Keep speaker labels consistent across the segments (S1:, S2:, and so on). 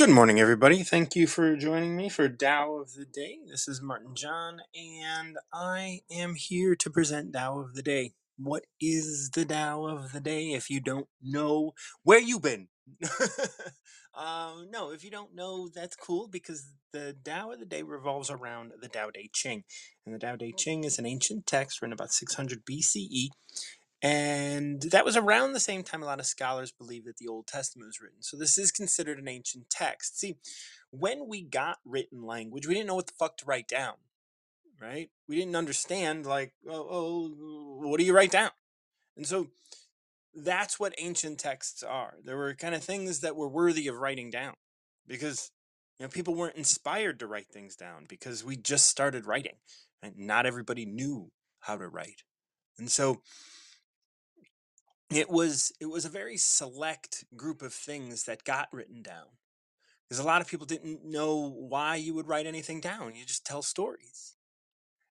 S1: Good morning, everybody. Thank you for joining me for Tao of the Day. This is Martin John, and I am here to present Tao of the Day. What is the Tao of the Day? If you don't know, where you been? uh, no, if you don't know, that's cool because the Tao of the Day revolves around the Tao Te Ching, and the Tao Te Ching is an ancient text written about 600 BCE and that was around the same time a lot of scholars believe that the Old Testament was written. So this is considered an ancient text. See, when we got written language, we didn't know what the fuck to write down, right? We didn't understand, like, oh, oh what do you write down? And so that's what ancient texts are. There were kind of things that were worthy of writing down because you know people weren't inspired to write things down because we just started writing and not everybody knew how to write. And so it was it was a very select group of things that got written down because a lot of people didn't know why you would write anything down you just tell stories.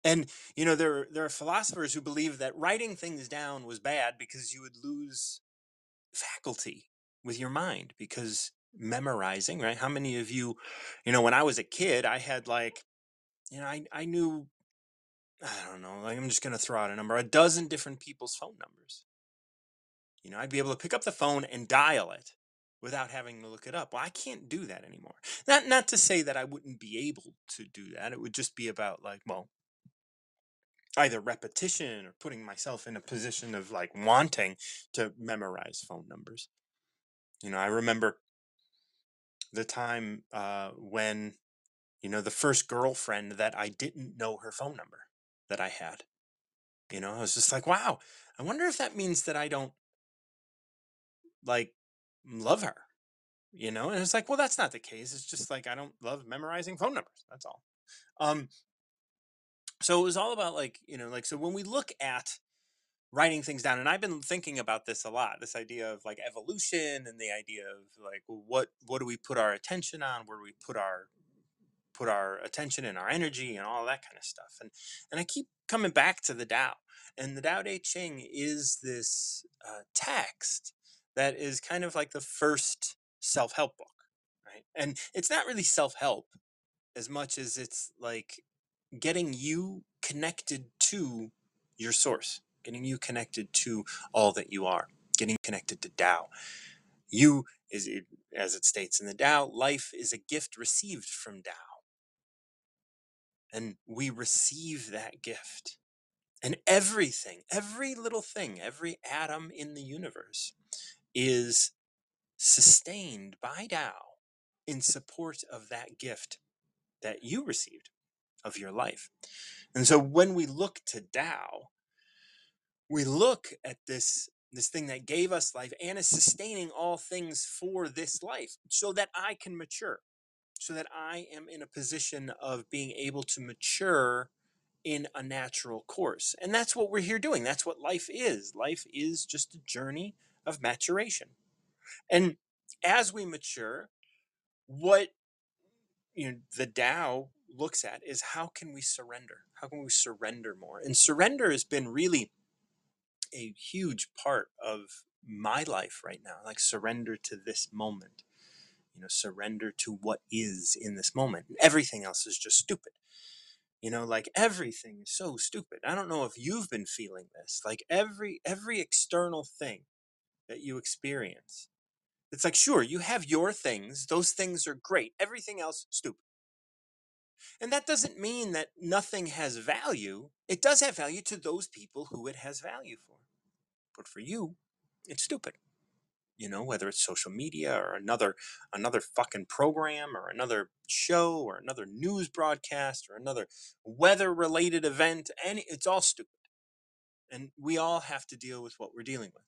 S1: And you know there there are philosophers who believe that writing things down was bad because you would lose faculty with your mind because memorizing right? How many of you you know when i was a kid i had like you know i, I knew i don't know like i'm just going to throw out a number a dozen different people's phone numbers you know, I'd be able to pick up the phone and dial it without having to look it up. Well, I can't do that anymore. Not not to say that I wouldn't be able to do that. It would just be about like, well, either repetition or putting myself in a position of like wanting to memorize phone numbers. You know, I remember the time uh, when, you know, the first girlfriend that I didn't know her phone number that I had. You know, I was just like, wow, I wonder if that means that I don't like love her you know and it's like well that's not the case it's just like i don't love memorizing phone numbers that's all. Um so it was all about like you know like so when we look at writing things down and i've been thinking about this a lot this idea of like evolution and the idea of like well, what what do we put our attention on where do we put our put our attention and our energy and all that kind of stuff and and i keep coming back to the Tao and the Tao Te Ching is this uh, text that is kind of like the first self-help book right? And it's not really self-help as much as it's like getting you connected to your source getting you connected to all that you are getting connected to Tao. You is as it states in the Tao life is a gift received from Tao. And we receive that gift. And everything every little thing every atom in the universe is sustained by Tao in support of that gift that you received of your life. And so when we look to Tao, we look at this this thing that gave us life and is sustaining all things for this life so that I can mature, so that I am in a position of being able to mature in a natural course. And that's what we're here doing. That's what life is. Life is just a journey of maturation. And as we mature, what you know the Tao looks at is how can we surrender? How can we surrender more? And surrender has been really a huge part of my life right now. Like surrender to this moment. You know, surrender to what is in this moment. Everything else is just stupid. You know, like everything is so stupid. I don't know if you've been feeling this. Like every every external thing that you experience it's like, sure, you have your things. Those things are great. Everything else, stupid. And that doesn't mean that nothing has value. It does have value to those people who it has value for. But for you, it's stupid. You know, whether it's social media or another another fucking program or another show or another news broadcast or another weather related event, any it's all stupid. And we all have to deal with what we're dealing with.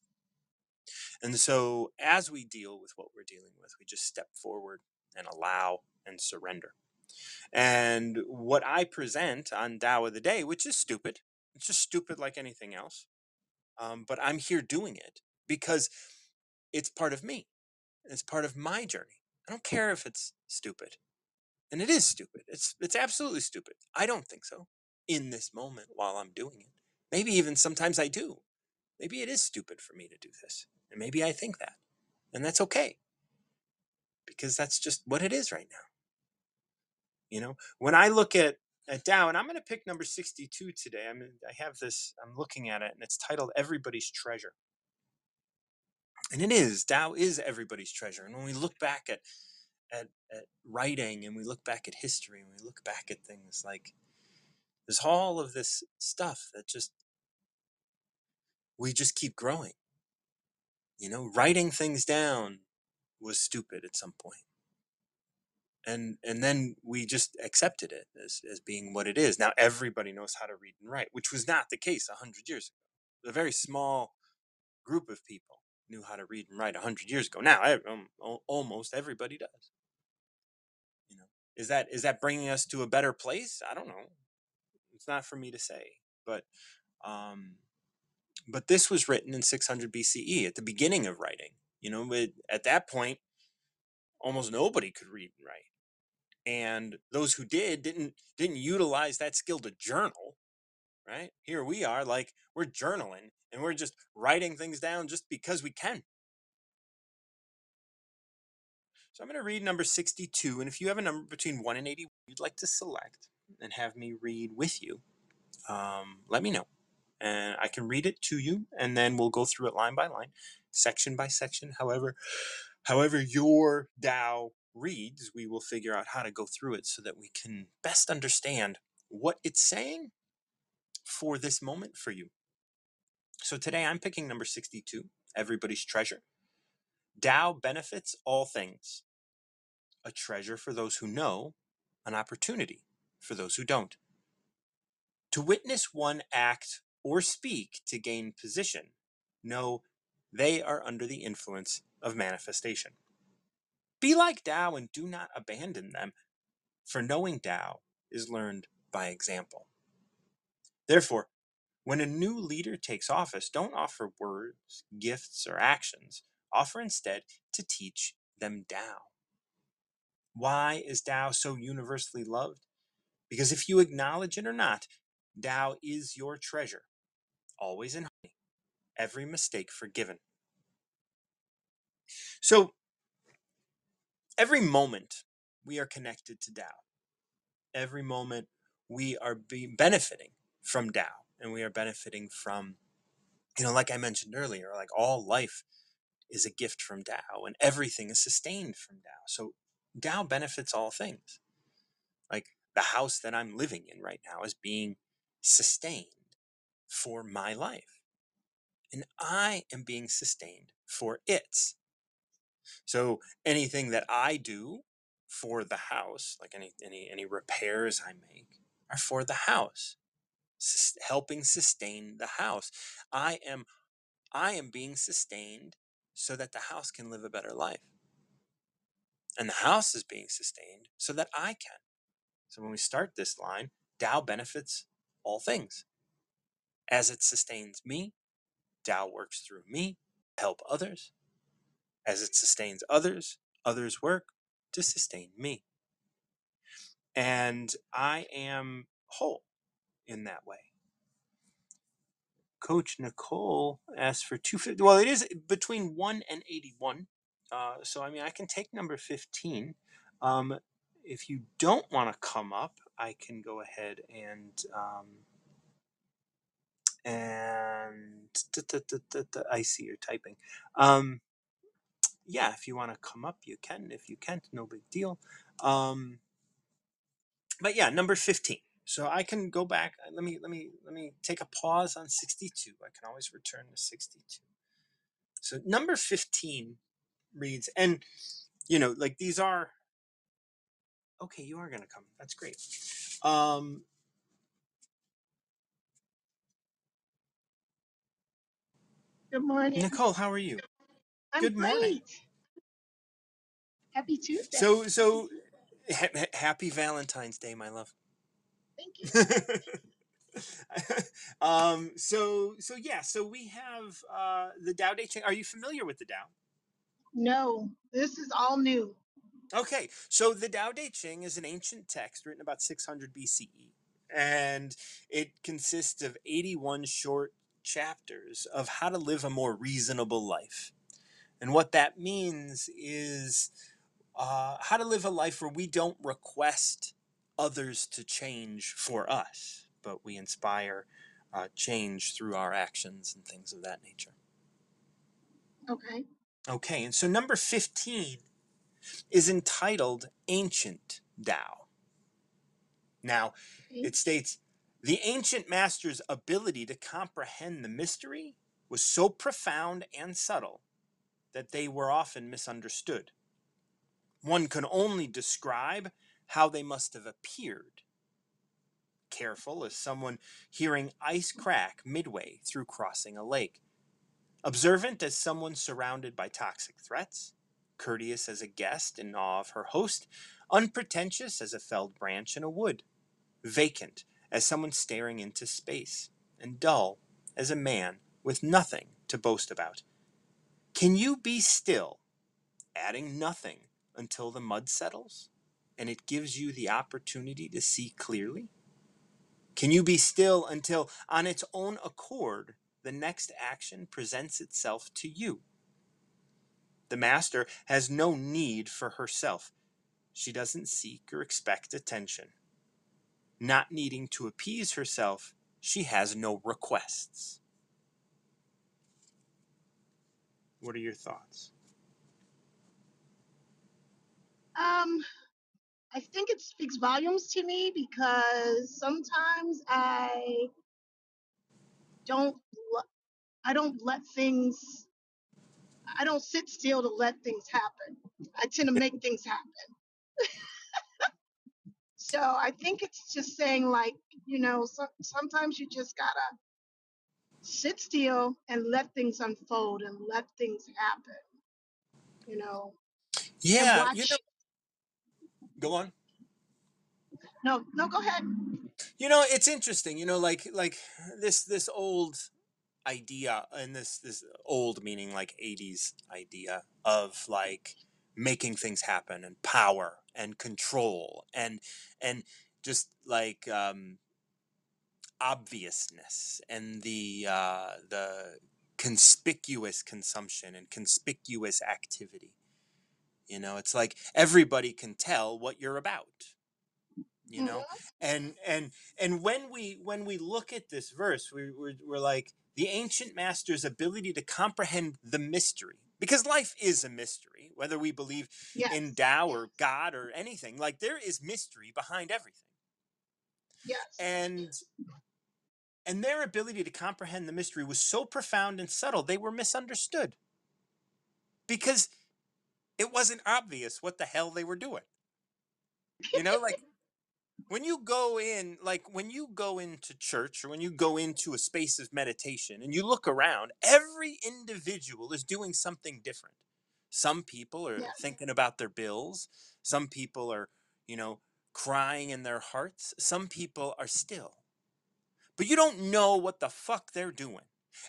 S1: And so, as we deal with what we're dealing with, we just step forward and allow and surrender. And what I present on Tao of the Day, which is stupid, it's just stupid like anything else, um, but I'm here doing it because it's part of me. It's part of my journey. I don't care if it's stupid. And it is stupid. It's it's absolutely stupid. I don't think so in this moment while I'm doing it. Maybe even sometimes I do. Maybe it is stupid for me to do this. And maybe I think that. And that's okay. because that's just what it is right now. You know, when I look at at Tao, and I'm going to pick number 62 today. I mean, I have this. I'm looking at it, and it's titled "Everybody's Treasure." And it is. Tao is everybody's treasure. And when we look back at at, at writing and we look back at history and we look back at things like there's all of this stuff that just we just keep growing. You know, writing things down was stupid at some point. And and then we just accepted it as, as being what it is. Now everybody knows how to read and write, which was not the case hundred years ago. A very small group of people knew how to read and write hundred years ago. Now um, almost everybody does. You know, is that is that bringing us to a better place? I don't know. It's not for me to say, but um, but this was written in 600 BCE at the beginning of writing. You know, at that point, almost nobody could read and write, and those who did didn't didn't utilize that skill to journal. Right here we are, like we're journaling and we're just writing things down just because we can. So I'm going to read number 62, and if you have a number between 1 and 80 you'd like to select and have me read with you, um, let me know. And I can read it to you, and then we'll go through it line by line, section by section. However, however your Tao reads, we will figure out how to go through it so that we can best understand what it's saying for this moment for you. So today I'm picking number 62, Everybody's Treasure. Tao benefits all things. A treasure for those who know, an opportunity for those who don't. To witness one act or speak to gain position, know they are under the influence of manifestation. Be like Tao and do not abandon them, for knowing Tao is learned by example. Therefore, when a new leader takes office, don't offer words, gifts, or actions. Offer instead to teach them Tao. Why is Tao so universally loved? Because if you acknowledge it or not, Tao is your treasure, always in harmony, every mistake forgiven. So, every moment we are connected to Tao. Every moment we are be benefiting from Tao and we are benefiting from you know like i mentioned earlier like all life is a gift from Tao and everything is sustained from Tao. So Tao benefits all things. Like the house that I'm living in right now is being sustained for my life. And I am being sustained for its. So anything that I do for the house, like any any any repairs I make, are for the house helping sustain the house. I am I am being sustained so that the house can live a better life. And the house is being sustained so that I can. So when we start this line, Tao benefits all things. As it sustains me, Tao works through me to help others. As it sustains others, others work to sustain me. And I am whole in that way. Coach Nichole asked for 250. Well, it is between 1 and 81. Uh, so, I mean, I can take number 15. Um, if you don't want to come up, I can go ahead and. Um, and I see you're typing. Um, yeah, if you want to come up, you can. If you can't, no big deal. Um, but yeah, number 15. So I can go back. Uh, let me let me let me take a pause on 62. I can always return to 62. So number 15 reads, and you know, like these are okay. You are gonna come. That's great. Um,
S2: Good morning.
S1: Nichole, how are you?
S2: I'm
S1: Good morning.
S2: great. Happy Tuesday.
S1: So so ha- ha- happy Valentine's Day, my love.
S2: Thank you.
S1: um so so yeah so we have uh the Tao Te Ching. Are you familiar with the Tao?
S2: No, this is all new.
S1: Okay, so the Tao Te Ching is an ancient text written about 600 BCE, and it consists of 81 short chapters of how to live a more reasonable life. And what that means is uh, how to live a life where we don't request others to change for us, but we inspire uh, change through our actions and things of that nature.
S2: Okay.
S1: Okay, and so number 15 is entitled Ancient Tao. Now,
S2: okay.
S1: it states the ancient master's ability to comprehend the mystery was so profound and subtle that they were often misunderstood. One can only describe how they must have appeared. Careful as someone hearing ice crack midway through crossing a lake. Observant as someone surrounded by toxic threats. Courteous as a guest in awe of her host. Unpretentious as a felled branch in a wood. Vacant as someone staring into space. And dull as a man with nothing to boast about. Can you be still, adding nothing until the mud settles and it gives you the opportunity to see clearly? Can you be still until, on its own accord, the next action presents itself to you? The master has no need for herself. She doesn't seek or expect attention. Not needing to appease herself, she has no requests. What are your thoughts?
S2: Um, I think it speaks volumes to me because sometimes I don't I don't let things I don't sit still to let things happen. I tend to make things happen. So I think it's just saying like, you know, so, sometimes you just gotta sit still and let things unfold and let things happen, you know,
S1: Yeah, you know, go on.
S2: No, no, go ahead.
S1: You know, it's interesting. You know, like like this this old idea and this this old meaning like 80s idea of like making things happen and power and control and and just like um obviousness and the uh the conspicuous consumption and conspicuous activity. You know it's like everybody can tell what you're about you know? And and and when we when we look at this verse we, we're, we're like the ancient master's ability to comprehend the mystery because life is a mystery whether we believe in
S2: Yes,
S1: Tao or God or anything like there is mystery behind everything.
S2: Yes.
S1: and and their ability to comprehend the mystery was so profound and subtle they were misunderstood. Because it wasn't obvious what the hell they were doing. You know like when you go in like when you go into church or when you go into a space of meditation and you look around every individual is doing something different. Some people are
S2: Yes,
S1: thinking about their bills. Some people are you know crying in their hearts. Some people are still. But you don't know what the fuck they're doing.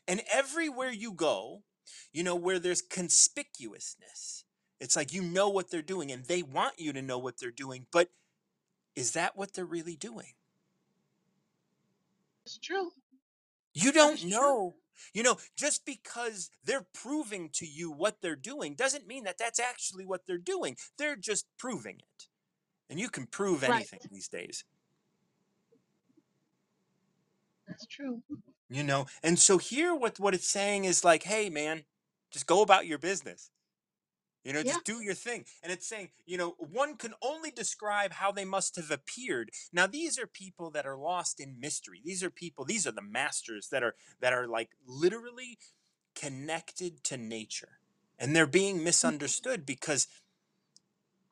S1: And everywhere you go you know where there's conspicuousness it's like you know what they're doing and they want you to know what they're doing but is that what they're really doing
S2: it's true.
S1: You don't
S2: true.
S1: know. You know, just because they're proving to you what they're doing doesn't mean that that's actually what they're doing. They're just proving it. And you can prove
S2: Right.
S1: anything these days,
S2: That's true.
S1: you know. And so here what what it's saying is like, "Hey man, just go about your business. You know,
S2: Yeah.
S1: just do your thing." And it's saying, you know, one can only describe how they must have appeared. Now, these are people that are lost in mystery. These are people, these are the masters that are that are like literally connected to nature. And they're being
S2: Mhm.
S1: misunderstood because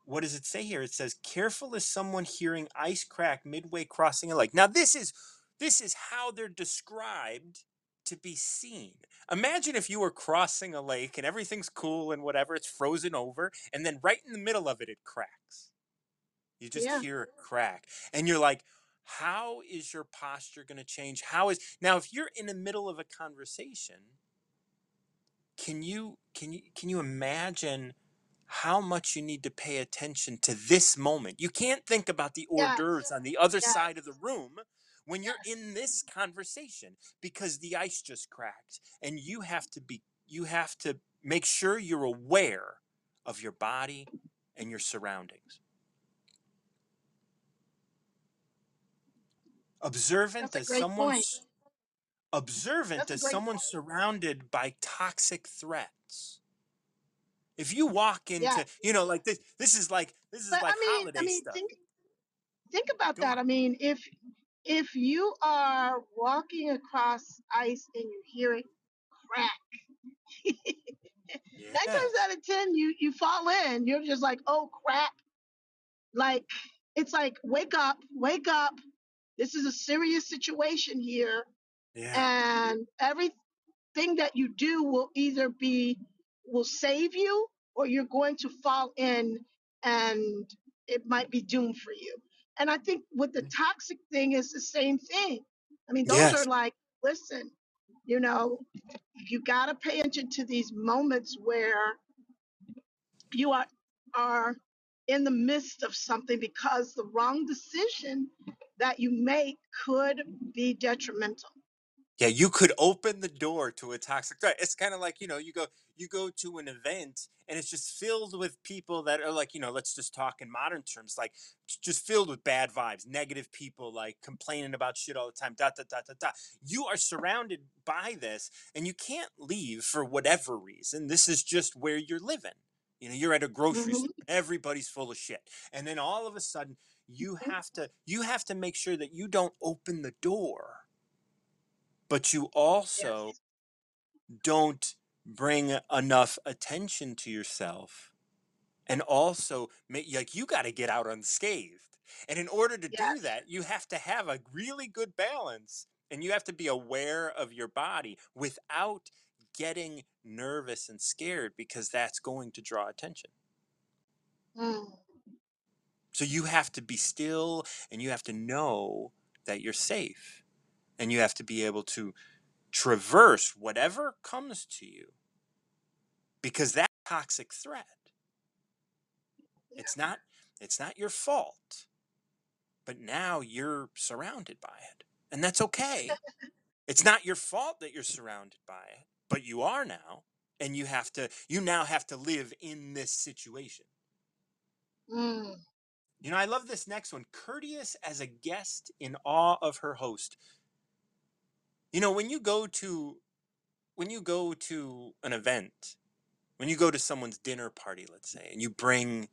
S1: what does it say here? It says, "Careful as someone hearing ice crack midway crossing a lake." Now, this is this is how they're described to be seen. Imagine if you were crossing a lake and everything's cool and whatever, it's frozen over, and then right in the middle of it, it cracks. You just
S2: Yeah.
S1: hear a crack, and you're like, "How is your posture going to change? How is now if you're in the middle of a conversation?" can you can you can you imagine how much you need to pay attention to this moment you can't think about the hors d'oeuvres on the other
S2: Yes.
S1: side of the room when you're in this conversation because the ice just cracked and you have to be you have to make sure you're aware of your body and your surroundings. Observant as someone
S2: point.
S1: observant as someone
S2: point.
S1: surrounded by toxic threats. If you walk
S2: Yeah.
S1: into, you know, like this this is like this is
S2: But
S1: like
S2: I mean, I
S1: holiday
S2: mean,
S1: stuff.
S2: think think about
S1: Go on.
S2: that. I mean, if if you are walking across ice and you hear it crack, nine
S1: Yeah.
S2: times out of ten, you you fall in. You're just like, oh crap! Like it's like, wake up, wake up. This is a serious situation here,
S1: Yeah.
S2: and everything that you do will either be will save you or you're going to fall in and it might be doomed for you. And I think with the mm. toxic thing is the same thing. I mean, those are like, listen, you know, you got to pay attention to these moments where you are are in the midst of something because the wrong decision that you make could be detrimental.
S1: Yeah, you could open the door to a toxic threat. It's kind of like, you know, you go you go to an event and it's just filled with people that are like, you know, let's just talk in modern terms, like just filled with bad vibes, negative people like complaining about shit all the time, dot dot dot dot dot. You are surrounded by this and you can't leave for whatever reason. This is just where you're living. You know, you're at a grocery
S2: hmm
S1: store. Everybody's full of shit. And then all of a sudden you have to you have to make sure that you don't open the door but you also
S2: Yes.
S1: don't bring enough attention to yourself and also make like you got to get out unscathed. And in order to do that you have to have a really good balance and you have to be aware of your body without getting nervous and scared because that's going to draw attention.
S2: Mm.
S1: so you have to be still and you have to know that you're safe and you have to be able to traverse whatever comes to you because that toxic threat. It's not it's not your fault but now you're surrounded by it and that's okay. It's not your fault that you're surrounded by it but you are now and you have to you now have to live in this situation.
S2: Mm.
S1: you know i love this next one courteous as a guest in awe of her host you know when you go to when you go to an event when you go to someone's dinner party let's say and you bring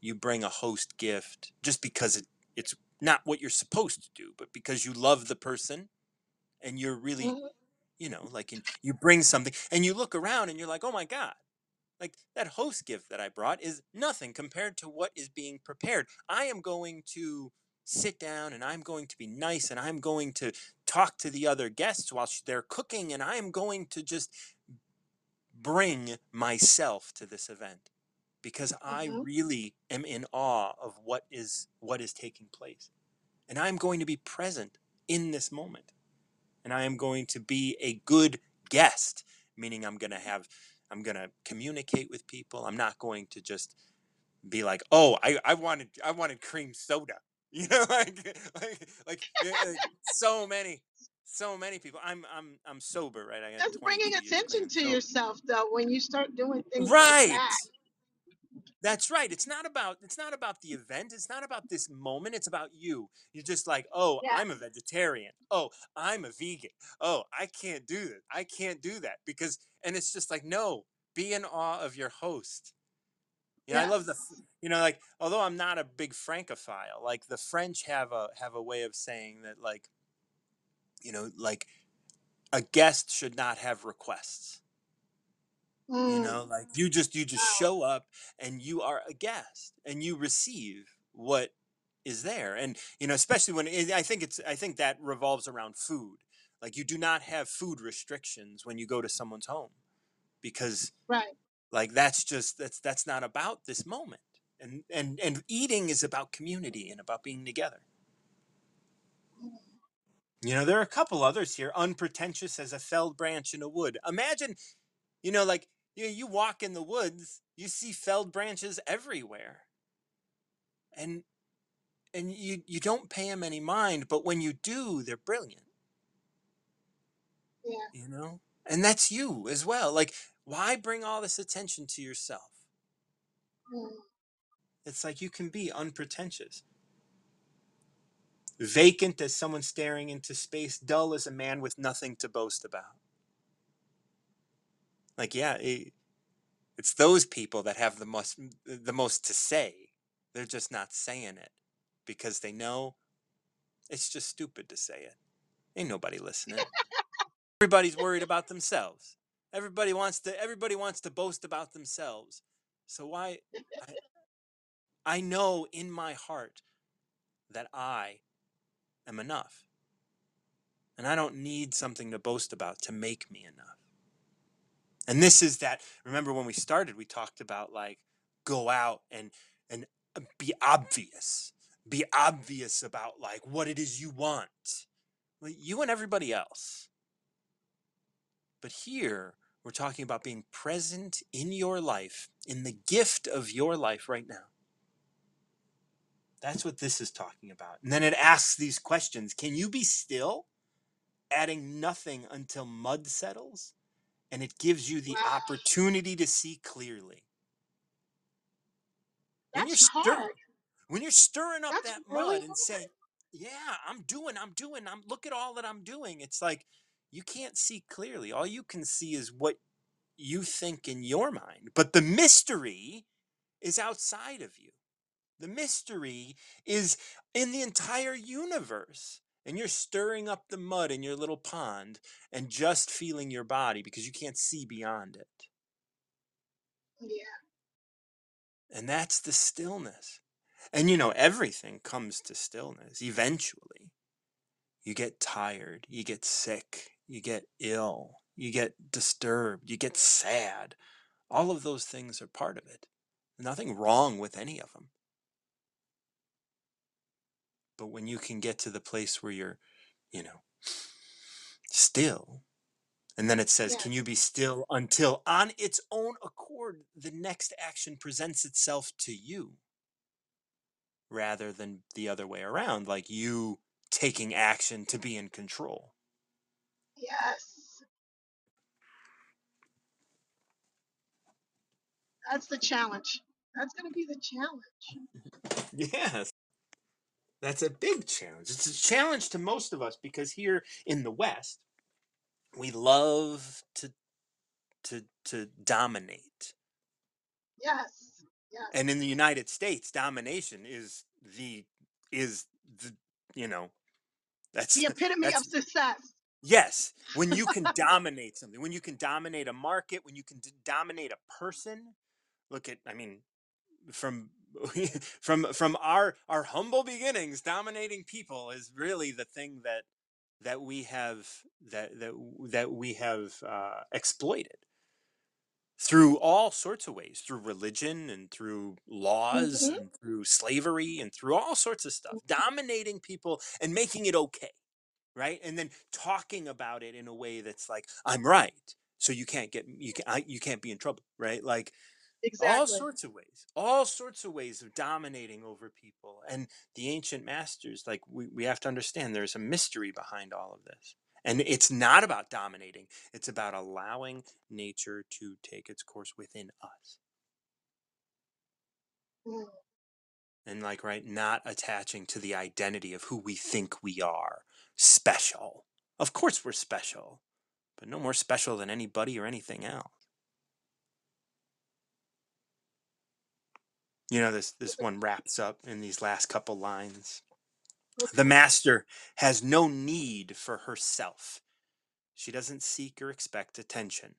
S1: you bring a host gift just because it, it's not what you're supposed to do but because you love the person and you're really
S2: Mhm.
S1: you know like and you bring something and you look around and you're like oh my god like that host gift that i brought is nothing compared to what is being prepared i am going to sit down and i'm going to be nice and i'm going to talk to the other guests while they're cooking and i am going to just bring myself to this event because I
S2: Mhm.
S1: really am in awe of what is what is taking place. And I'm going to be present in this moment. And I am going to be a good guest, meaning I'm going to have I'm going to communicate with people. I'm not going to just be like, "Oh, I I wanted I wanted cream soda." You know like like like, eh, so many so many people. I'm I'm I'm sober, right? I
S2: That's bringing
S1: 22 years clean
S2: attention to yourself, though, when you start doing things like
S1: Right.
S2: that.
S1: That's right. It's not about it's not about the event. It's not about this moment. It's about you. You're just like, "Oh, I'm a vegetarian. Oh, I'm a vegan. Oh, I can't do this. I can't do that." Because and it's just like, "No, be in awe of your host." You know, I love the you know like although I'm not a big francophile, like the French have a have a way of saying that like, you know, like a guest should not have requests. you
S2: Mm.
S1: know like you just you just show up and you are a guest and you receive what is there and you know especially when it, i think it's i think that revolves around food like you do not have food restrictions when you go to someone's home because
S2: Right.
S1: Like that's just that's that's not about this moment. And and and eating is about community and about being together. You know there are a couple others here unpretentious as a felled branch in a wood. Imagine you know like you, you walk in the woods you see felled branches everywhere. And and you you don't pay them any mind but when you do they're brilliant.
S2: Yeah.
S1: you know? And that's you as well. Like why bring all this attention to yourself
S2: Mm.
S1: It's like you can be unpretentious. Vacant as someone staring into space, dull as a man with nothing to boast about. Like, yeah, it, it's those people that have the most the most to say. They're just not saying it because they know it's just stupid to say it. Ain't nobody listening. Everybody's worried about themselves. Everybody wants to everybody wants to boast about themselves. So why I, I know in my heart that I am enough. And I don't need something to boast about to make me enough. And this is that remember when we started we talked about like go out and and uh, be obvious. Be obvious about like what it is you want. Well, you and everybody else. But here we're talking about being present in your life, in the gift of your life right now. That's what this is talking about. And then it asks these questions Can you be still, adding nothing until mud settles? And it gives you the
S2: Wow.
S1: opportunity to see clearly. When you're
S2: That's
S1: stir-
S2: hard.
S1: when you're stirring up
S2: That's
S1: that
S2: really
S1: mud and saying, "Yeah, I'm doing, I'm doing, I'm look at all that I'm doing," it's like you can't see clearly. All you can see is what you think in your mind. But the mystery is outside of you. The mystery is in the entire universe. And you're stirring up the mud in your little pond and just feeling your body because you can't see beyond it.
S2: Yeah.
S1: And that's the stillness. And you know, everything comes to stillness eventually. You get tired, you get sick, you get ill, you get disturbed, you get sad. All of those things are part of it. Nothing wrong with any of them. But when you can get to the place where you're, you know, still, and then it says, Can you be still until on its own accord the next action presents itself to you rather than the other way around, like you taking action to be in control?
S2: Yes. That's the challenge. That's going to be the challenge.
S1: Yes. That's a big challenge. It's a challenge to most of us because here in the West, we love to to to dominate.
S2: Yes. Yes.
S1: And in the United States, domination is the is the you know that's
S2: the epitome of success.
S1: Yes when you can dominate something when you can dominate a market when you can d- dominate a person look at i mean from from from our our humble beginnings dominating people is really the thing that that we have that that that we have uh, exploited through all sorts of ways through religion and through laws
S2: hmm
S1: and through slavery and through all sorts of stuff dominating people and making it okay right? And then talking about it in a way that's like i'm right so you can't get you can I, you can't be in trouble right? Like all sorts of ways all sorts of ways of dominating over people and the ancient masters like we, we have to understand there's a mystery behind all of this and it's not about dominating it's about allowing nature to take its course within us.
S2: Mm.
S1: and like right not attaching to the identity of who we think we are special. Of course we're special but no more special than anybody or anything else. You know this this one wraps up in these last couple lines. The master has no need for herself. She doesn't seek or expect attention.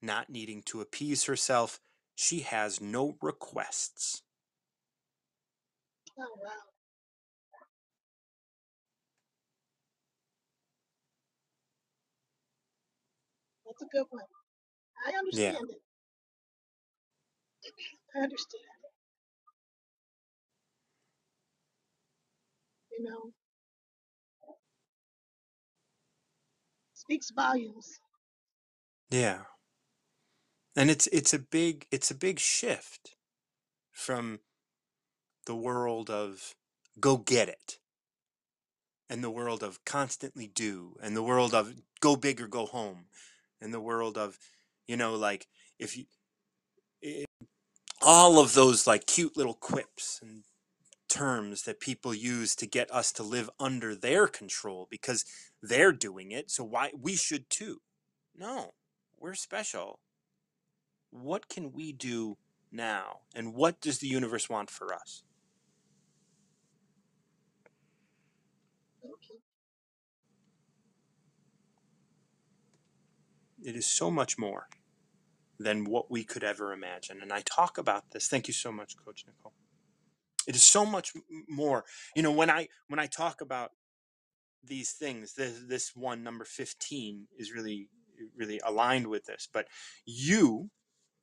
S1: Not needing to appease herself she has no requests.
S2: Oh wow. That's a good one. I
S1: yeah
S2: understand it. I understand it. You know, speaks volumes.
S1: yeah and it's it's a big it's a big shift from the world of go get it and the world of constantly do and the world of go big or go home and the world of you know like if you i- all of those like cute little quips and terms that people use to get us to live under their control because they're doing it so why we should too. No we're special. What can we do now and what does the universe want for us it is so much more than what we could ever imagine. And i talk about this. Thank you so much coach nichole. It is so much more. You know when i when i talk about these things this, this one number 15 is really really aligned with this. But you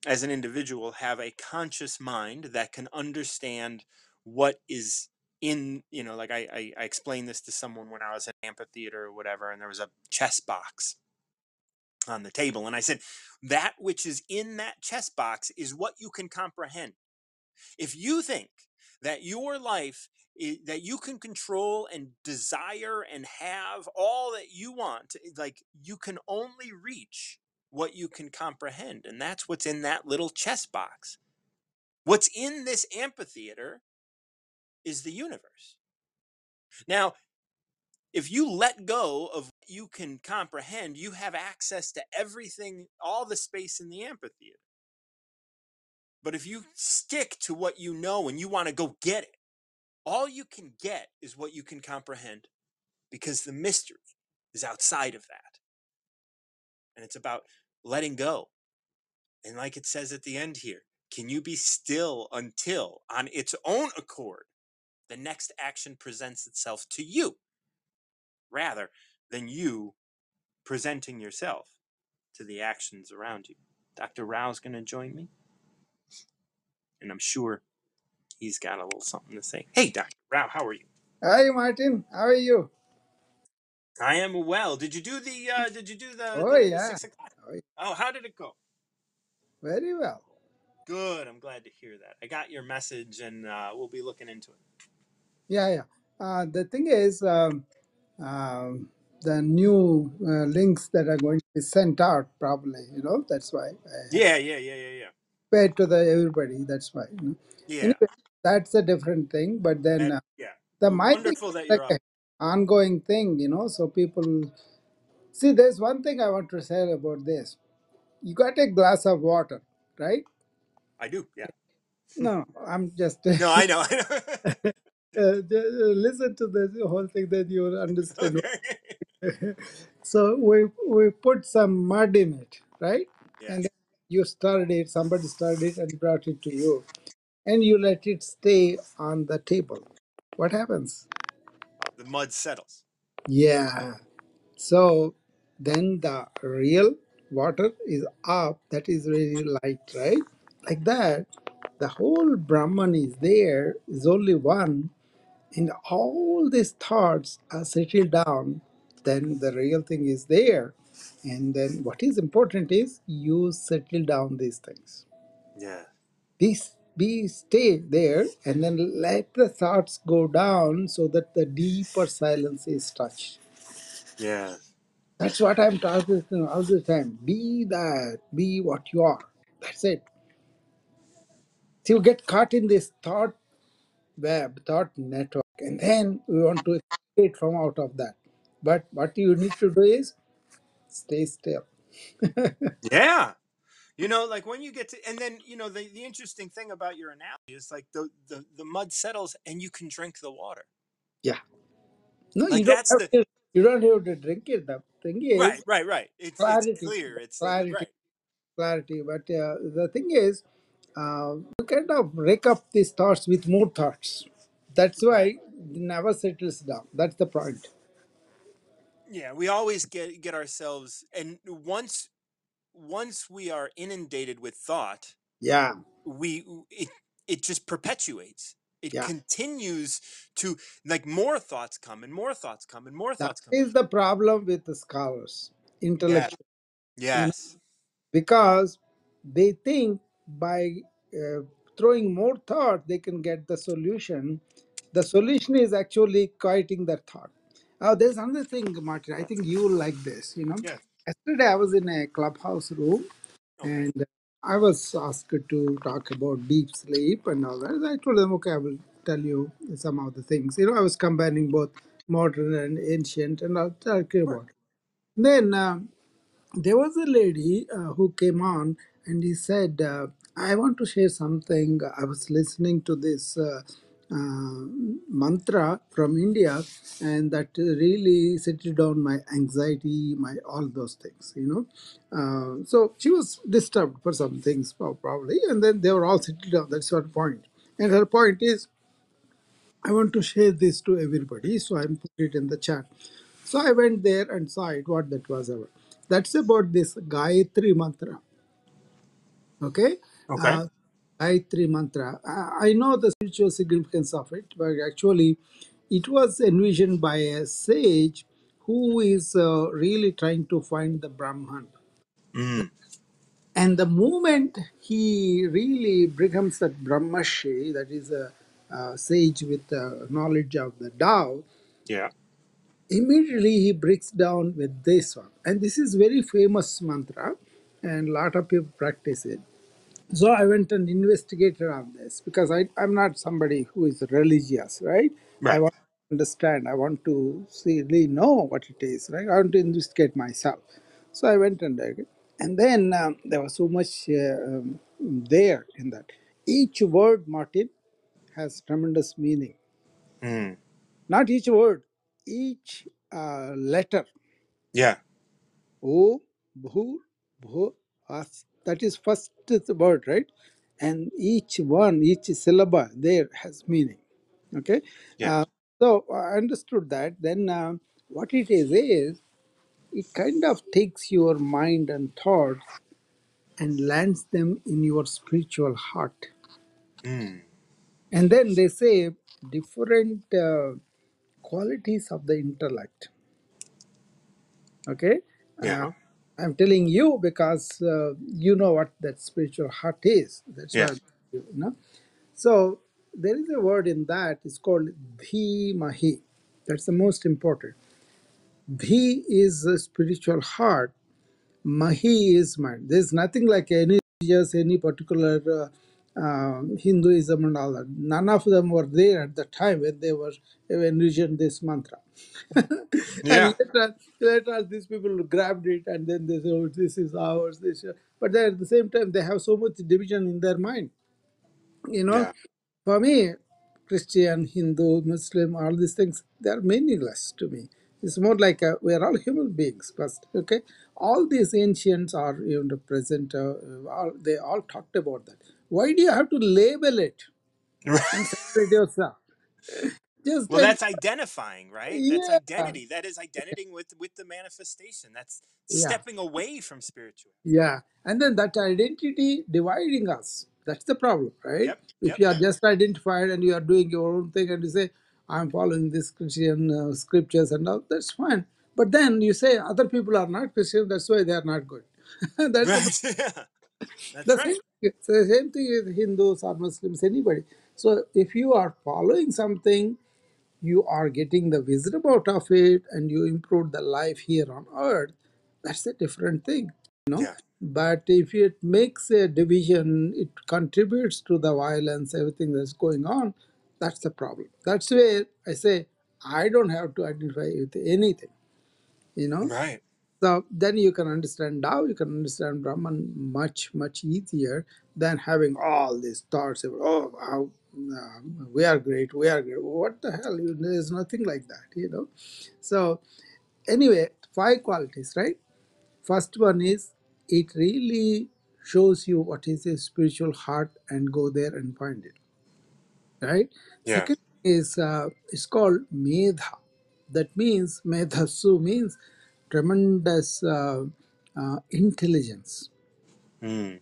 S1: as an individual have a conscious mind that can understand what is in you know like I, I i explained this to someone when i was at amphitheater or whatever and there was a chess box on the table and i said that which is in that chess box is what you can comprehend. If you think that your life i- that you can control and desire and have all that you want eh, like you can only reach what you can comprehend and that's what's in that little chess box. What's in this amphitheater is the universe. Now if you let go of what you can comprehend you have access to everything all the space in the amphitheater but if you mm-hmm. stick to what you know and you want to go get it all you can get is what you can comprehend because the mystery is outside of that. And it's about letting go. And like it says at the end here, can you be still until on its own accord the next action presents itself to you rather than you presenting yourself to the actions around you? Dr. Rao's going to join me, and I'm sure he's got a little something to say. Hey, Dr. Rao, how are you?
S3: Hi, Martin. How are you?
S1: I am well. Did you do the uh did you do the
S3: Oh,
S1: the, the
S3: yeah.
S1: six o'clock?
S3: Oh, yeah.
S1: Oh, how did it go?
S3: Very well.
S1: Good. I'm glad to hear that. I got your message, and uh, we'll be looking into it.
S3: Yeah, yeah. Uh, the thing is, um, um, the new uh, links that are going to be sent out, probably, you know, that's why I
S1: Yeah, yeah, yeah, yeah, yeah.
S3: paid to the everybody. That's why. You know.
S1: Yeah.
S3: Anyway, that's a different thing. But then
S1: That,
S3: uh,
S1: yeah.
S3: the
S1: W-
S3: my thing
S1: Wonderful that
S3: like
S1: you're
S3: a
S1: up.
S3: ongoing thing, you know. So people see. There's one thing I want to say about this. You got a glass of water, right?
S1: I do. Yeah.
S3: No, I'm just
S1: No, I know. I know.
S3: Uh, uh, listen to the whole thing, then you will understand.
S1: okay.
S3: so we we put some mud in it, right? And
S1: Yes.
S3: then you stirred it. Somebody stirred it and brought it to you, and you let it stay on the table. What happens?
S1: The mud settles.
S3: Yeah. So then the real water is up. That is really light, right? Like that. The whole Brahman is there. Is only one and all these thoughts are settled down, then the real thing is there. And then what is important is you settle down these things.
S1: Yeah.
S3: Be, be stay there and then let the thoughts go down so that the deeper silence is touched.
S1: Yeah.
S3: That's what I'm talking all the time. Be that, be what you are. That's it. So you get caught in this thought web, thought network, and then we want to escape from out of that. But what you need to do is stay still.
S1: Yeah. You know, like when you get to, and then you know the the interesting thing about your analogy is like the the the mud settles and you can drink the water.
S3: Yeah. No, you don't have
S1: the
S3: to. You don't have to drink it. The thing
S1: right,
S3: is
S1: right, right. It's it's
S3: clarity,
S1: clear. It's like
S3: clarity,
S1: right.
S3: clarity. But uh, the thing is, uh, you kind of rake up these thoughts with more thoughts. That's why
S1: Right.
S3: Never settles down. That's the point.
S1: Yeah, we always get get ourselves and once once we are inundated with thought,
S3: Yeah,
S1: we it it just perpetuates. It
S3: yeah.
S1: continues to like more thoughts come and more thoughts come and more
S3: That
S1: thoughts come.
S3: is the problem with the scholars,
S1: Yeah.
S3: intellectual. You know.
S1: Yes.
S3: because they think by uh, throwing more thought they can get the solution the solution is actually quieting that thought uh, there's another thing martin i think you will like this you know
S1: Yes.
S3: yesterday i was in a clubhouse room
S1: Okay.
S3: and I was asked to talk about deep sleep and all that. I told them, okay, I will tell you some of the things. You know, I was combining both modern and ancient, and I'll talk
S1: Right.
S3: about. Then um, there was a lady uh, who came on and he said uh, i want to share something i was listening to this uh, uh, mantra from india and that really settled down my anxiety my all those things you know uh, so she was disturbed for some things probably and then they were all settled down that's her point and her point is I want to share this to everybody, so I'm put it in the chat. So I went there and saw it, what that was about. That's about this Gayatri mantra. Okay,
S1: Okay.
S3: uh, Gayatri mantra. I, I know the spiritual significance of it, but actually, it was envisioned by a sage who is uh, really trying to find the Brahman.
S1: Mm.
S3: And the moment he really becomes that Brahmarishi, that is a, a sage with uh, knowledge of the Tao,
S1: Yeah.
S3: immediately he breaks down with this one. And this is very famous mantra, and a lot of people practice it. So I went and investigated on this because I, I'm not somebody who is religious, right? I
S1: Right.
S3: want to understand, I want to see, really know what it is, right? I want to investigate myself. So I went and did it. And then um, there was so much uh, um, there in that. Each word, Martin, has tremendous meaning.
S1: Mm.
S3: Not each word, each uh, letter.
S1: Yeah.
S3: O, Bhu, Bhu, As. That is first word, right? And each one, each syllable there has meaning. Okay?
S1: Yeah.
S3: Uh, so I understood that. Then uh, what it is is it kind of takes your mind and thoughts and lands them in your spiritual heart.
S1: Mm.
S3: And then they say different uh, qualities of the intellect. Okay? Uh,
S1: Yeah.
S3: I'm telling you because uh, you know what that spiritual heart is. That's why. You know. So there is a word in that. It's called dhimahi. That's the most important. Dhi is the spiritual heart. Mahi is mind. There's nothing like any religious, any particular uh, uh, Hinduism and all that. None of them were there at the time when they were envisioned this mantra.
S1: Yeah.
S3: and later, later these people grabbed it and then they said, oh, this is ours. This, is-" but then at the same time, they have so much division in their mind. You know,
S1: Yeah.
S3: for me, Christian, Hindu, Muslim, all these things, they are meaningless to me. It's more like a, we are all human beings first, okay? All these ancients are you know, present, uh, all, they all talked about that. Why do you have to label it and separate yourself? Just
S1: well,
S3: like,
S1: that's identifying, right? That's
S3: yeah,
S1: identity. That is identifying with with the manifestation. That's
S3: yeah.
S1: stepping away from spiritual.
S3: Yeah, and then that identity dividing us. That's the problem, right?
S1: Yep.
S3: If
S1: Yep.
S3: you are just identified and you are doing your own thing and you say, I'm following this Christian uh, scriptures and all, that's fine. But then you say other people are not Christian, that's why they are not good. that's the,
S1: Right. yeah. That's right.
S3: It's the same thing with Hindus or Muslims, anybody. So if you are following something you are getting the wisdom out of it and you improve the life here on earth that's a different thing you know
S1: Yeah.
S3: but if it makes a division it contributes to the violence everything that's going on that's the problem that's where i say i don't have to identify with anything you know
S1: Right.
S3: So then you can understand Tao, you can understand Brahman much, much easier than having all these thoughts about, oh, how, um, we are great, we are great. What the hell? There's nothing like that, you know. So, anyway, five qualities, right? First one is it really shows you what is a spiritual heart and go there and find it, right?
S1: Yeah.
S3: Second is uh, it's called Medha. That means Medhasu means tremendous uh, uh, intelligence.
S1: Mm.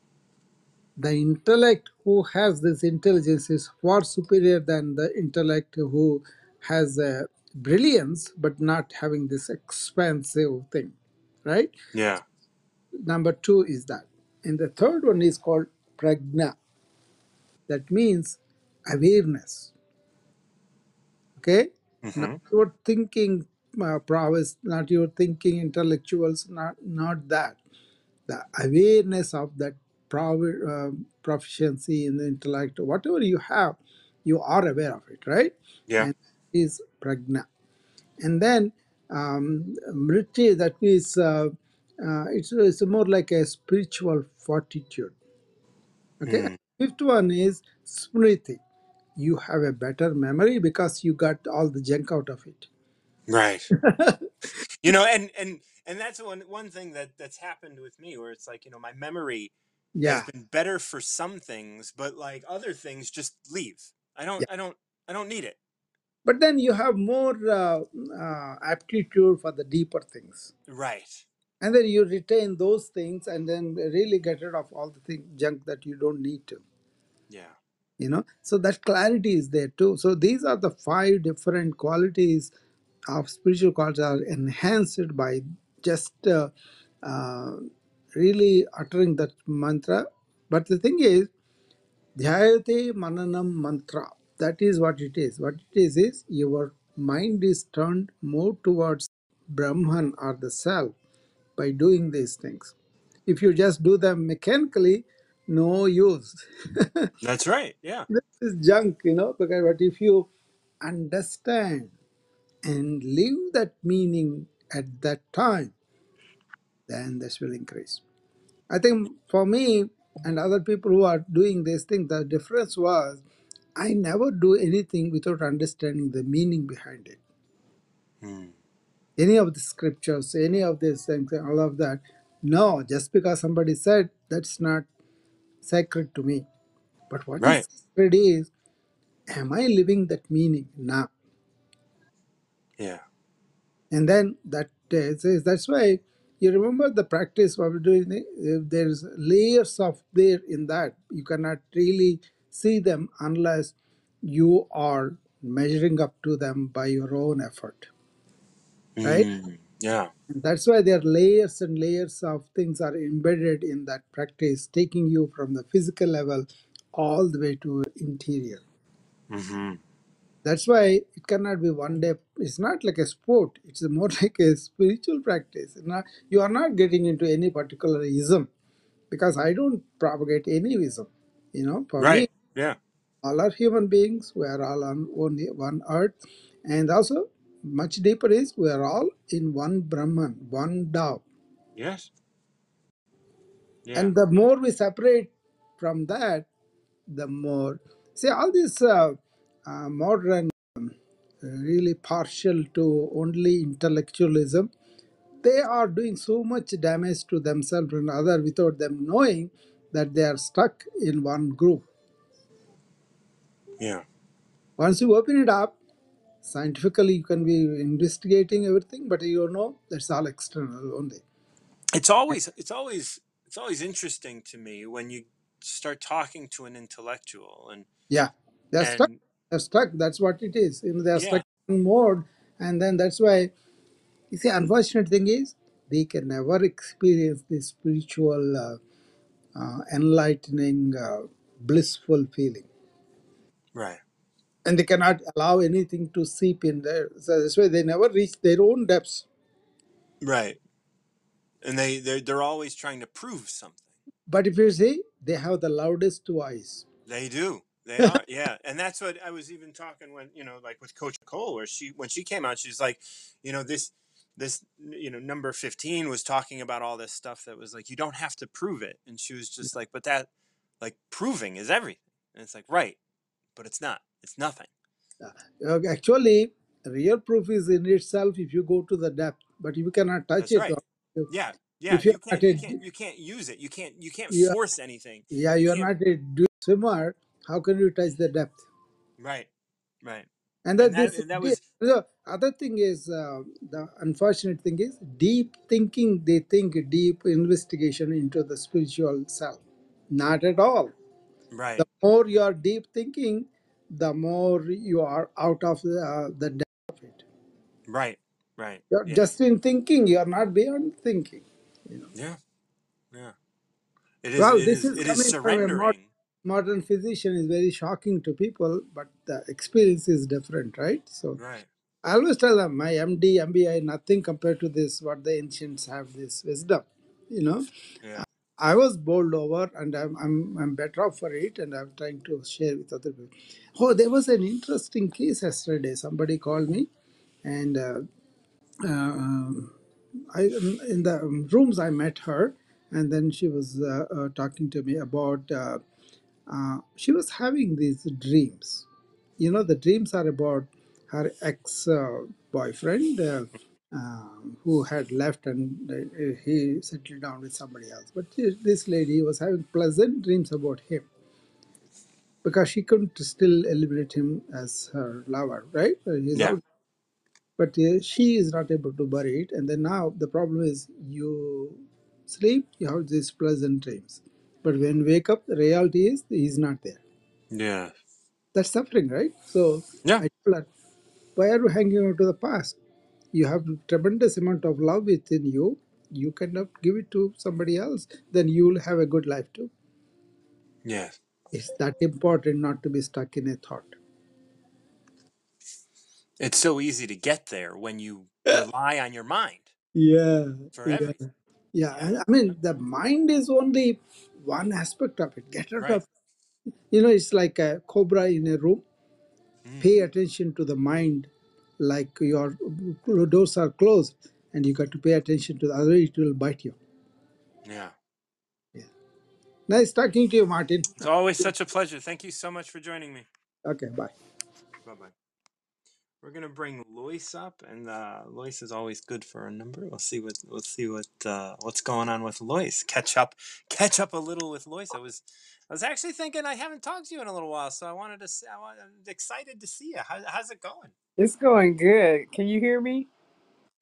S3: The intellect who has this intelligence is far superior than the intellect who has uh, brilliance but not having this expansive thing, right?
S1: Yeah.
S3: Number two is that. And the third one is called prajna. That means awareness. Okay? Not
S1: Mm-hmm.
S3: your thinking uh, prowess, not your thinking intellectuals, not, not that. The awareness of that uh, proficiency in the intellect, whatever you have, you are aware of it, right?
S1: Yeah.
S3: And is prajna. And then um, mriti, that means uh, uh, it's, it's more like a spiritual fortitude. Okay.
S1: Mm,
S3: Fifth one is smriti. You have a better memory because you got all the junk out of it.
S1: Right. You know, and and and that's one one thing that that's happened with me where it's like you know my memory
S3: yeah.
S1: has been better for some things, but like other things just leave. I don't
S3: Yeah.
S1: I don't I don't need it.
S3: But then you have more uh, uh, aptitude for the deeper things.
S1: Right.
S3: And then you retain those things and then really get rid of all the thing, junk that you don't need to.
S1: Yeah.
S3: You know, so that clarity is there too. So these are the five different qualities of spiritual qualities are enhanced by just uh, uh, really uttering that mantra. But the thing is, Dhyayate Mananam Mantra. That is what it is. What it is is your mind is turned more towards Brahman or the self by doing these things. If you just do them mechanically, no use.
S1: That's right. Yeah.
S3: this is junk, you know. Because but if you understand and live that meaning at that time, then this will increase. I think for me and other people who are doing this thing, the difference was I never do anything without understanding the meaning behind it.
S1: Mm,
S3: Any of the scriptures, any of these things, all of that. No, just because somebody said that's not sacred to me. But what is
S1: right.
S3: sacred is, am I living that meaning now?
S1: Yeah.
S3: And then that uh, says that's why you remember the practice of doing it. If there's layers of there in that, you cannot really see them unless you are measuring up to them by your own effort, right?
S1: Mm, yeah.
S3: And that's why there are layers and layers of things are embedded in that practice, taking you from the physical level all the way to interior.
S1: hmm
S3: That's why it cannot be one day. It's not like a sport. It's more like a spiritual practice. Not, you are not getting into any particular ism because I don't propagate any ism. You know, for me,
S1: Right. Yeah.
S3: all are human beings. We are all on only one earth, and also much deeper is we are all in one Brahman, one Tao.
S1: Yes. Yeah.
S3: And the more we separate from that, the more. See, all this uh, uh, Uh, modern really partial to only intellectualism, they are doing so much damage to themselves and other without them knowing that they are stuck in one group.
S1: Yeah.
S3: Once you open it up, scientifically you can be investigating everything, but you know that's all external only.
S1: It's always it's always it's always interesting to me when you start talking to an intellectual and
S3: Yeah, they're stuck.
S1: and
S3: They're stuck. That's what it is. You know, they're
S1: yeah.
S3: stuck in mode, and then that's why you see. Unfortunate thing is they can never experience this spiritual, uh, uh, enlightening, uh, blissful feeling.
S1: Right.
S3: and they cannot allow anything to seep in there. So that's why they never reach their own depths.
S1: Right. And they they're they're always trying to prove something.
S3: But if you see, they have the loudest voice.
S1: They do. They are. Yeah. And that's what I was even talking when, you know, like with Coach Cole where she when she came out, she's like, you know, this this you know, number 15 was talking about all this stuff that was like you don't have to prove it. And she was just like, but that like proving is everything. And it's like, right. But it's not. It's nothing.
S3: Uh, Actually, real proof is in itself if you go to the depth, but you cannot touch
S1: That's
S3: it.
S1: right.
S3: If
S1: Yeah. Yeah.
S3: you're
S1: You can't you can't you can't use it. You can't you can't
S3: are,
S1: force anything.
S3: yeah,
S1: You
S3: you not a swimmer, how can you touch the depth?
S1: right. Right.
S3: And
S1: And
S3: that
S1: that
S3: this
S1: that was
S3: the other thing is uh, the unfortunate thing is deep thinking. They think deep investigation into the spiritual self. Not at all.
S1: right.
S3: the more you are deep thinking, the more you are out of the, uh, the depth of it.
S1: Right. Right.
S3: You're
S1: Yeah.
S3: just in thinking, you are not beyond thinking. You know.
S1: Yeah. Yeah. It is
S3: Well,
S1: it
S3: this
S1: is
S3: is
S1: it is
S3: coming from a mod-
S1: surrendering.
S3: Modern physician is very shocking to people, but the experience is different, right? So
S1: Right.
S3: I always tell them my MD, MBI, nothing compared to this, what the ancients have this wisdom. You know,
S1: Yeah.
S3: I was bowled over, and I'm I'm I'm better off for it, and I'm trying to share with other people. Oh, there was an interesting case yesterday. Somebody called me, and uh, uh, I in the rooms I met her, and then she was uh, uh, talking to me about. Uh, she was having these dreams. You know, the dreams are about her ex uh, boyfriend uh, uh, who had left and uh, he settled down with somebody else. But this lady was having pleasant dreams about him because she couldn't still eliminate him as her lover, right? He's
S1: Yeah.
S3: out. But uh, she is not able to bury it. And then now the problem is you sleep, you have these pleasant dreams. But when wake up, the reality is he's not there
S1: Yeah.
S3: That's suffering, right? So
S1: Yeah.
S3: Her, why are you hanging on to the past? You have tremendous amount of love within you. You cannot give it to somebody else. Then you will have a good life too.
S1: Yeah.
S3: It's that important not to be stuck in a thought.
S1: It's so easy to get there when you rely on your mind
S3: Yeah,
S1: for
S3: yeah,
S1: everything.
S3: yeah. I mean, the mind is only one aspect of it. Get out
S1: Right.
S3: of, you know, it's like a cobra in a room.
S1: Mm.
S3: Pay attention to the mind, like your doors are closed, and you got to pay attention to the other. It will bite you.
S1: Yeah.
S3: Yeah. Nice talking to you, Martin.
S1: It's always such a pleasure. Thank you so much for joining me.
S3: Okay, bye.
S1: Bye bye. We're gonna bring Loyce up, and uh, Loyce is always good for a number. We'll see what we'll see what uh, what's going on with Loyce. Catch up, catch up a little with Loyce. I was I was actually thinking I haven't talked to you in a little while, so I wanted to. I I'm excited to see you. How, how's it going?
S4: It's going good. Can you hear me?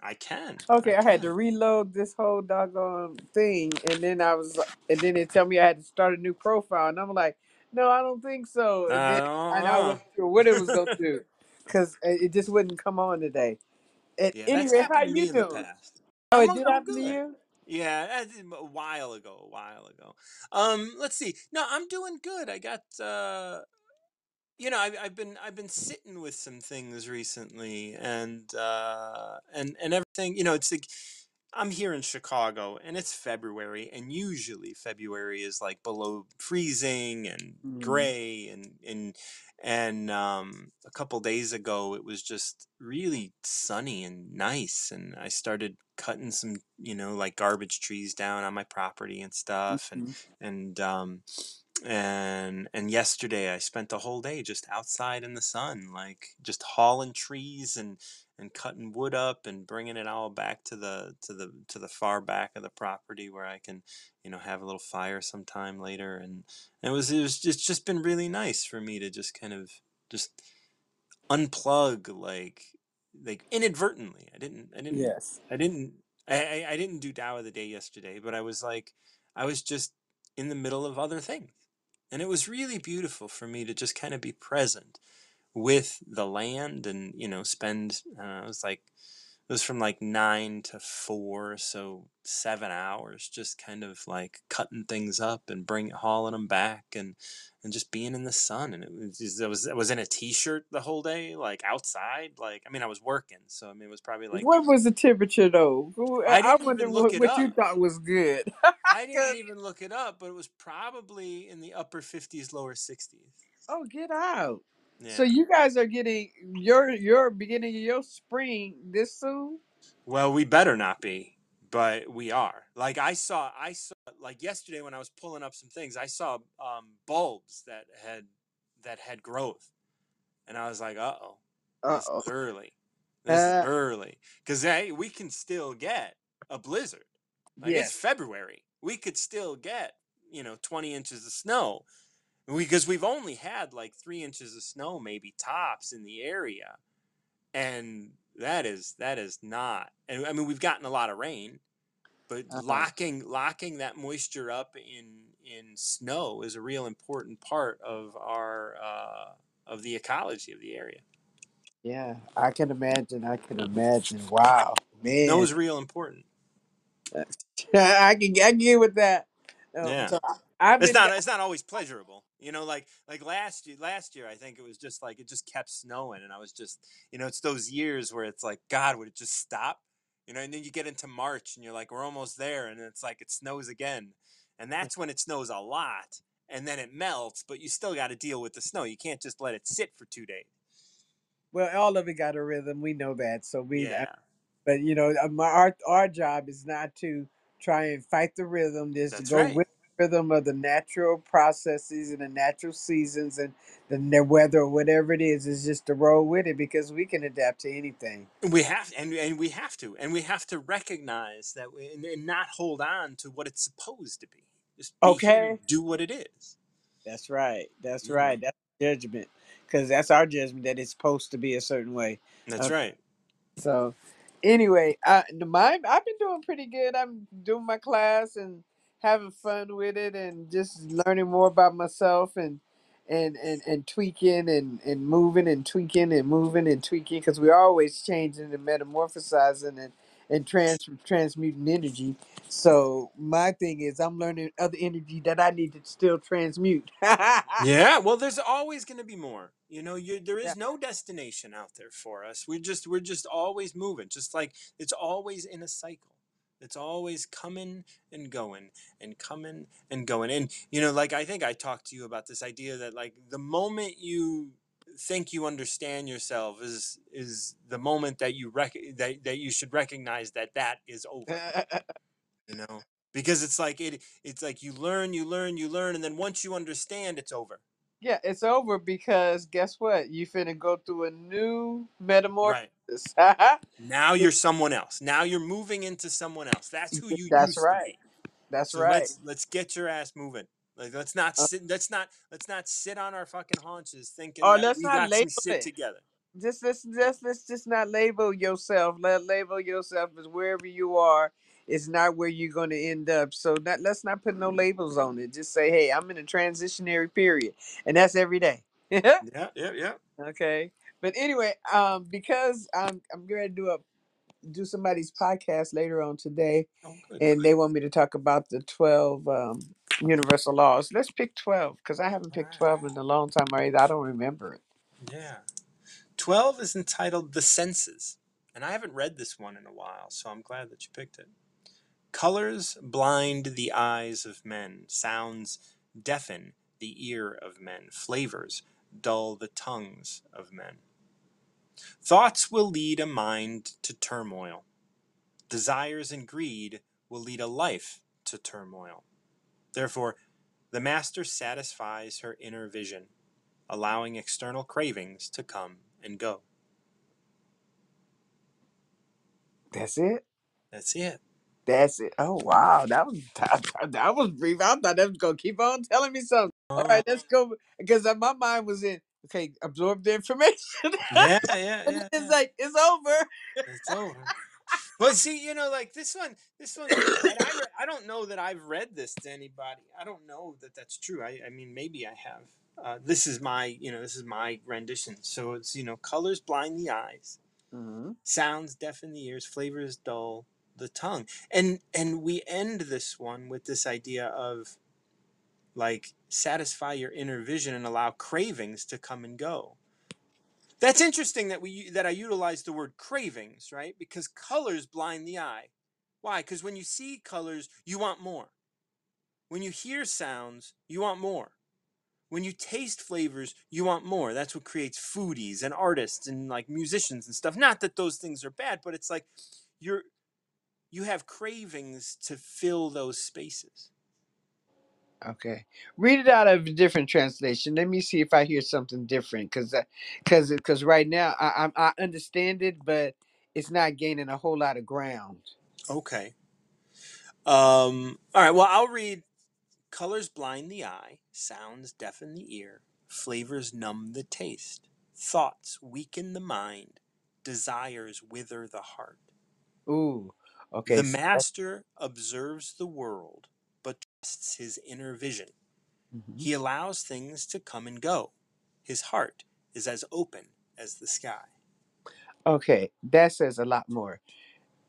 S1: I can.
S4: Okay, I had to reload this whole doggone thing, and then I was, and then it tell me I had to start a new profile, and I'm like, no, I don't think so. And then, and I
S1: Uh,
S4: wasn't sure what it was gonna do, cause it it just wouldn't come on today. At
S1: yeah,
S4: any
S1: that's
S4: rate, how
S1: happened to me
S4: you
S1: in the
S4: doing?
S1: past.
S4: Oh,
S1: I'm
S4: it did
S1: I'm
S4: happen to
S1: good.
S4: you?
S1: Yeah, that's a while ago. A while ago. Um, let's see. No, I'm doing good. I got uh you know, I've, I've been I've been sitting with some things recently, and uh, and and everything. You know, it's like I'm here in Chicago, and it's February, and usually February is like below freezing and
S4: Mm,
S1: gray, and and and um, a couple days ago it was just really sunny and nice, and I started cutting some you know like garbage trees down on my property and stuff, and
S4: mhm.
S1: and um, and and yesterday I spent the whole day just outside in the sun, like just hauling trees and and cutting wood up and bringing it all back to the to the to the far back of the property where I can, you know, have a little fire sometime later. And it was it was just just been really nice for me to just kind of just unplug like like inadvertently. I didn't I didn't
S4: Yes.
S1: I didn't I, I I didn't do Tao of the Day yesterday, but I was like I was just in the middle of other things. And it was really beautiful for me to just kind of be present with the land and, you know, spend, uh, it was like, it was from like nine to four, so seven hours, just kind of like cutting things up and bring hauling them back and and just being in the sun. And it was just, I was I was in a t-shirt the whole day, like outside. Like I mean, I was working, so I mean, it was probably like
S4: What was the temperature though?
S1: I
S4: I wonder what, what you thought was good.
S1: I didn't even look it up, but it was probably in the upper fifties, lower sixties.
S4: oh, get out.
S1: Yeah.
S4: So you guys are getting your your beginning of your spring this soon?
S1: Well, we better not be, but we are. Like I saw, I saw like yesterday when I was pulling up some things, I saw um, bulbs that had that had growth, and I was like, "Uh oh,
S4: Uh
S1: this
S4: oh.
S1: is early. This
S4: Uh,
S1: is early." Because hey, we can still get a blizzard. Like it's. February, we could still get you know twenty inches of snow, because we've only had like three inches of snow, maybe tops in the area and that is that is not and i mean we've gotten a lot of rain but
S4: Uh-huh.
S1: locking locking that moisture up in in snow is a real important part of our uh of the ecology of the area
S4: Yeah, I can imagine. I can imagine. Wow, man,
S1: that was real important
S4: I can I can get with that.
S1: Yeah
S4: so I-
S1: it's not it's not always pleasurable you know like like last year last year i think it was just like it just kept snowing and i was just you know it's those years where it's like god would it just stop you know and then you get into march and you're like we're almost there and it's like it snows again and that's when it snows a lot, and then it melts. But you still got to deal with the snow. You can't just let it sit for two days.
S4: Well, all of it got a rhythm. We know that. So we,
S1: Yeah,
S4: but you know, uh, our our job is not to try and fight the rhythm. Just to
S1: that's
S4: go
S1: right.
S4: with rhythm of the natural processes and the natural seasons and the, the weather or whatever it is. Is just to roll with it because we can adapt to anything.
S1: We have and and we have to and we have to recognize that we, and, and not hold on to what it's supposed to be. Just be here
S4: Okay.
S1: and do what it is.
S4: That's right. That's
S1: You
S4: right. That's judgment because that's our judgment that it's supposed to be a certain way.
S1: that's uh, right.
S4: So anyway, I the mine I've been doing pretty good. I'm doing my class and having fun with it and just learning more about myself and and and, and tweaking and, and moving and tweaking and moving and tweaking because we're always changing and metamorphosizing and and trans transmuting energy. So my thing is I'm learning other energy that I need to still transmute. yeah.
S1: Yeah, well, there's always going to be more. You know, you there is no destination out there for us. We're just we're just always moving. Just like it's always in a cycle. It's always coming and going and coming and going. And you know, like I think I talked to you about this idea that like the moment you think you understand yourself is is the moment that you rec- that that you should recognize that that is over you know because it's like it it's like you learn you learn you learn and then once you understand it's over
S4: Yeah, it's over because guess what? You finna go through a new
S1: right
S4: metamorphosis.
S1: now you're someone else now you're moving into someone else that's who you
S4: That's right. That's
S1: so
S4: right.
S1: let's let's get your ass moving like let's not
S4: Uh,
S1: sit let's not let's not sit on our fucking haunches thinking
S4: oh, let's
S1: we
S4: not
S1: got some
S4: label
S1: shit
S4: it.
S1: together
S4: Just let's just let's just not label yourself. Let label yourself as wherever you are. It's not where you're going to end up. So not, let's not put no labels on it. Just say, hey, I'm in a transitionary period, and that's every day.
S1: yeah yeah yeah
S4: okay. But anyway, um, because I'm I'm going to do a do somebody's podcast later on today,
S1: oh
S4: and they want me to talk about the 12 um, universal laws. Let's pick 12 because I haven't picked 12 in a long time either. I don't remember it.
S1: yeah 12 is entitled the senses and i haven't read this one in a while so i'm glad that you picked it Colors blind the eyes of men, sounds deafen the ear of men, flavors dull the tongues of men. Thoughts will lead a mind to turmoil, desires and greed will lead a life to turmoil. Therefore, the master satisfies her inner vision, allowing external cravings to come and go.
S4: That's it.
S1: That's it.
S4: That's it. Oh wow, that was that, was brief. I thought that was gonna keep on telling me something. All
S1: Oh,
S4: right, let's go because uh, my mind was in. Okay, absorb the information.
S1: yeah, yeah, yeah,
S4: it's
S1: yeah.
S4: like it's over.
S1: It's over. Well, see, you know, like this one, this one, I, re- I don't know that I've read this to anybody. I don't know that that's true. I, I mean, maybe I have. Uh, this is my, you know, this is my rendition. So it's, you know, colors blind the eyes,
S4: hmm
S1: sounds deafen the ears, flavors dull the tongue, and and we end this one with this idea of like satisfy your inner vision and allow cravings to come and go. That's interesting that we that I utilize the word cravings, right? Because colors blind the eye. Why? Because when you see colors, you want more. When you hear sounds, you want more. When you taste flavors, you want more. That's what creates foodies and artists and like musicians and stuff. Not that those things are bad, but it's like you're you have cravings to fill those spaces.
S4: Okay, read it out of a different translation. Let me see if I hear something different, because because because right now I, I I understand it, but it's not gaining a whole lot of ground.
S1: Okay. Um, all right. Well, I'll read Colors blind the eye, sounds deafen the ear, flavors numb the taste, thoughts weaken the mind, desires wither the heart.
S4: Ooh, okay.
S1: The
S4: So,
S1: master observes the world, his inner vision.
S4: Mhm.
S1: He allows things to come and go. His heart is as open as the sky.
S4: Okay, that says a lot more.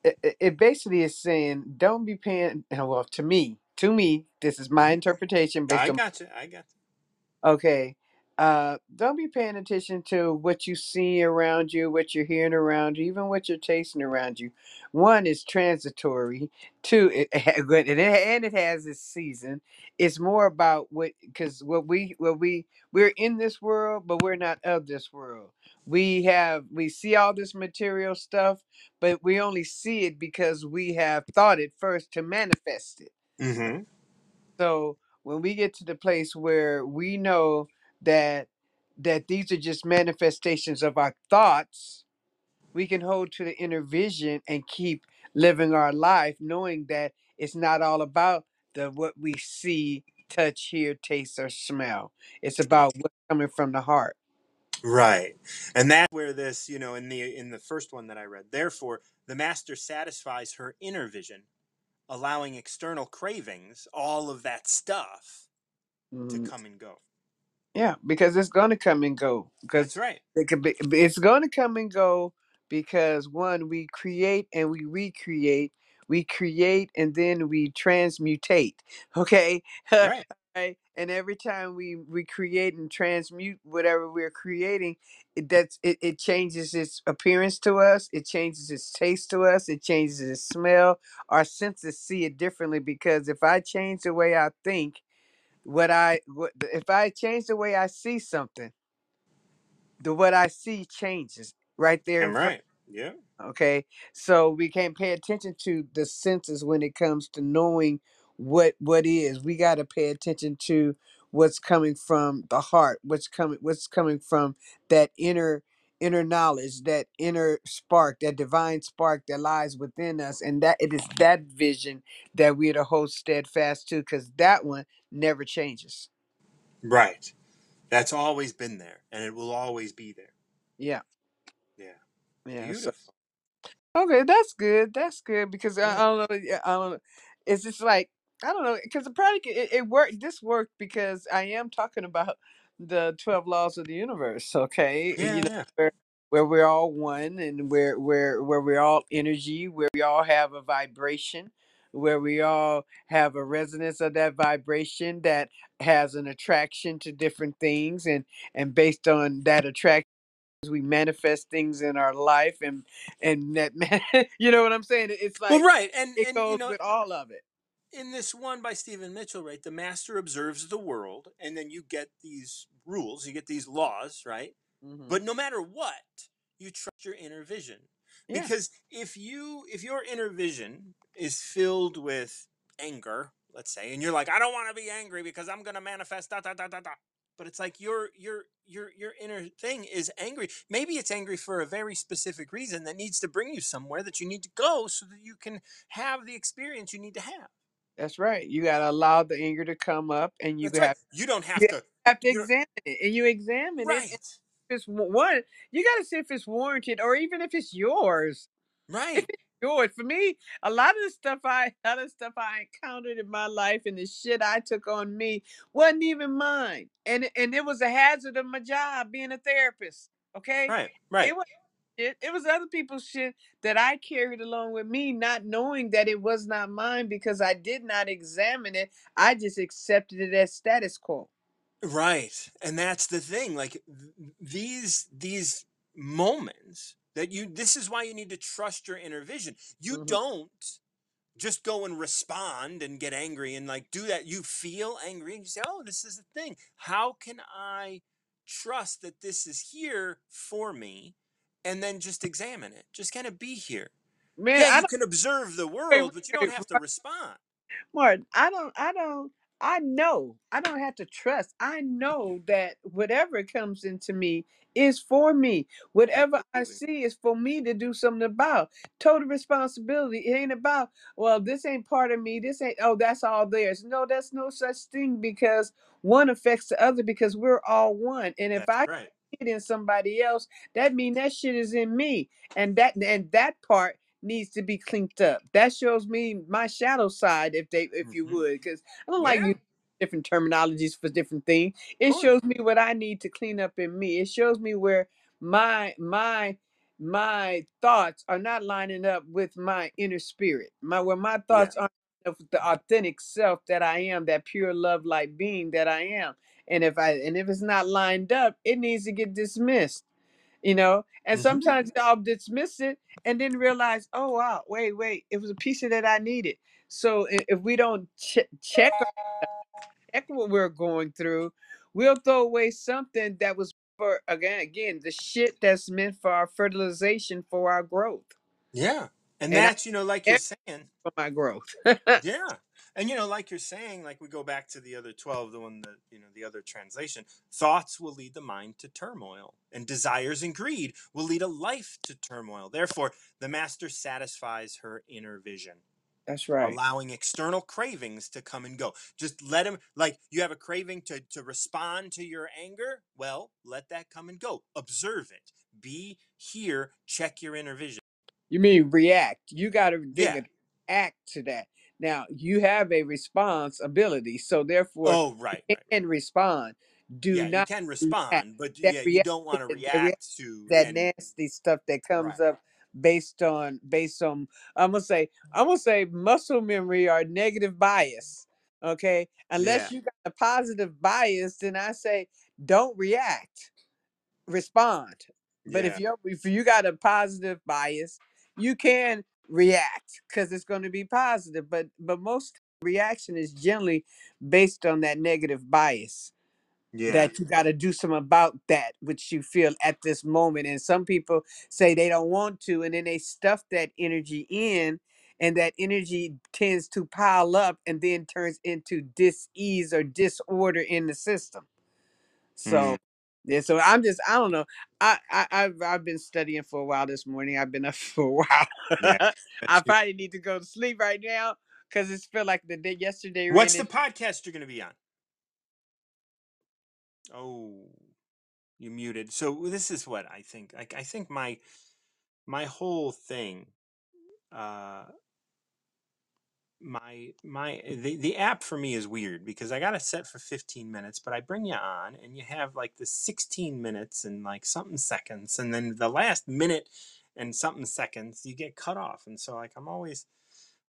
S4: It, it it basically is saying, don't be paying. Well, to me, to me, this is my
S1: Mhm.
S4: interpretation based
S1: I
S4: on.
S1: got you. I got you.
S4: Okay, uh, don't be paying attention to what you see around you, what you're hearing around you, even what you're tasting around you. One is transitory. Two, it, and it and it has its season. It's more about what because what we what we we're in this world, but we're not of this world. We have we see all this material stuff, but we only see it because we have thought it first to manifest it.
S1: Mm-hmm.
S4: So when we get to the place where we know that that these are just manifestations of our thoughts, we can hold to the inner vision and keep living our life knowing that it's not all about the what we see, touch, hear, taste, or smell. It's about what's coming from the heart.
S1: Right. And that's where this, you know, in the in the first one that I read, therefore the master satisfies her inner vision, allowing external cravings, all of that stuff, to
S4: Mhm.
S1: come and go.
S4: Yeah, because it's gonna come and go. Because
S1: That's right.
S4: it could be, it's gonna come and go because one, we create and we recreate. We create and then we transmutate. Okay,
S1: Right.
S4: right. And every time we we create and transmute whatever we're creating, it that's it, it changes its appearance to us. It changes its taste to us. It changes its smell. Our senses see it differently because if I change the way I think what I what if I change the way I see something, the what I see changes right there in
S1: I'm
S4: front.
S1: right. Yeah.
S4: Okay, so we can't pay attention to the senses when it comes to knowing what what is. We got to pay attention to what's coming from the heart. What's coming what's coming from that inner inner knowledge, that inner spark, that divine spark that lies within us, and that it is that vision that we're to hold steadfast to, because that one never changes.
S1: Right. That's always been there and it will always be there.
S4: Yeah.
S1: Yeah.
S4: Yeah. So
S1: Beautiful.
S4: okay, that's good. That's good because I, I
S1: Yeah.
S4: don't know. yeah, I don't know. It's just like I don't know because the product it, it worked. This worked because I am talking about the twelve laws of the universe. Okay,
S1: Yeah.
S4: you know
S1: Yeah.
S4: where where we're all one and where where where we're all energy, where we all have a vibration, where we all have a resonance of that vibration that has an attraction to different things and and based on that attraction we manifest things in our life and and that man you know what i'm saying it's
S1: Well,
S4: like
S1: right. And
S4: it
S1: and you know,
S4: with all of it
S1: in this one by Stephen Mitchell, right, the master observes the world, and then you get these rules, you get these laws, right?
S4: hmm
S1: But no matter what, you trust your inner vision.
S4: yeah
S1: Because if you if your inner vision is filled with anger, let's say, and you're like, I don't want to be angry because I'm gonna manifest da da da da da. But it's like your your your your inner thing is angry. Maybe it's angry for a very specific reason that needs to bring you somewhere that you need to go so that you can have the experience you need to have.
S4: That's right you got to allow the anger to come up and you
S1: That's right.
S4: have
S1: You don't have
S4: you
S1: to.
S4: have to examine it and you examine it
S1: right.
S4: if it's one you got to see if it's warranted or even if it's yours
S1: Right.
S4: it's yours for me a lot of the stuff i a lot of stuff i encountered in my life and the shit i took on me wasn't even mine and it- and it was a hazard of my job being a therapist okay
S1: Right. Right.
S4: it was shit. It was other people's shit that I carried along with me, not knowing that it was not mine because I did not examine it. I just accepted it as status quo.
S1: Right. And that's the thing. Like th- these these moments that you this is why you need to trust your inner vision. You
S4: Mhm.
S1: don't just go and respond and get angry and like do that. You feel angry and you say, "Oh, this is a thing. How can I trust that this is here for me?" And then just examine it. Just kind of be here.
S4: Man,
S1: Yeah,
S4: I
S1: you can observe the world, but you don't have to respond.
S4: Martin, I don't, I don't, I know. I don't have to trust. I know that whatever comes into me is for me. Whatever I see is for me to do something about. Total responsibility. It ain't about, well, this ain't part of me. This ain't, oh, that's all theirs. No, that's no such thing because one affects the other because we're all one. And if
S1: That's
S4: I
S1: right.
S4: It in somebody else, that mean that shit is in me. And that and that part needs to be cleaned up. That shows me my shadow side, if they, if you
S1: hmm
S4: would, because I don't like
S1: Yeah,
S4: using different terminologies for different things. It shows me what I need to clean up in me. It shows me where my my my thoughts are not lining up with my inner spirit. My where my
S1: Yeah.
S4: thoughts aren't lining up with the authentic self that I am, that pure love light being that I am. And if i and if it's not lined up it needs to get dismissed you know and
S1: hmm
S4: sometimes i'll dismiss it and then realize oh wow wait wait it was a piece of that i needed so i- if we don't ch- check check what we're going through we'll throw away something that was for again again the shit that's meant for our fertilization for our growth
S1: Yeah. And
S4: and i
S1: that's, you know, like you're saying,
S4: for my growth
S1: Yeah. And you know, like you're saying, like we go back to the other 12, the one that, you know, the other translation, thoughts will lead the mind to turmoil, and desires and greed will lead a life to turmoil. Therefore, the master satisfies her inner vision,
S4: that's right
S1: allowing external cravings to come and go. Just let them, like you have a craving to to respond to your anger, well, let that come and go. Observe it. Be here, check your inner vision.
S4: You mean react. You got to
S1: Yeah.
S4: act to that. Now, you have a responsibility, so therefore
S1: Oh, right,
S4: you
S1: right, right.
S4: can respond. Do
S1: Yeah, you
S4: not
S1: can
S4: react.
S1: respond, but
S4: That
S1: yeah, you don't want to
S4: react,
S1: react to
S4: that nasty stuff that
S1: right.
S4: comes up based on based on I'm gonna say I'm gonna say muscle memory or negative bias. Okay,
S1: Yeah.
S4: unless you got a positive bias, then I say don't react respond. But if
S1: Yeah.
S4: you if you got a positive bias, you can react because it's going to be positive. But but most reaction is generally based on that negative bias
S1: Yeah.
S4: that you got to do something about that which you feel at this moment. And some people say they don't want to, and then they stuff that energy in. And that energy tends to pile up and then turns into dis-ease or disorder in the system so
S1: Mm,
S4: yeah, so I'm just I don't know. I, I I've I've been studying for a while this morning. I've been up for a
S1: yeah.
S4: while. I probably need to go to sleep right now because it's feel like the day yesterday
S1: What's the podcast you're going to be on? Oh, you muted. So this is what I think. Like I think my my whole thing uh my my the, the app for me is weird because I got it set for 15 minutes, but I bring you on and you have like the 16 minutes and like something seconds and then the last minute and something seconds you get cut off. And so like I'm always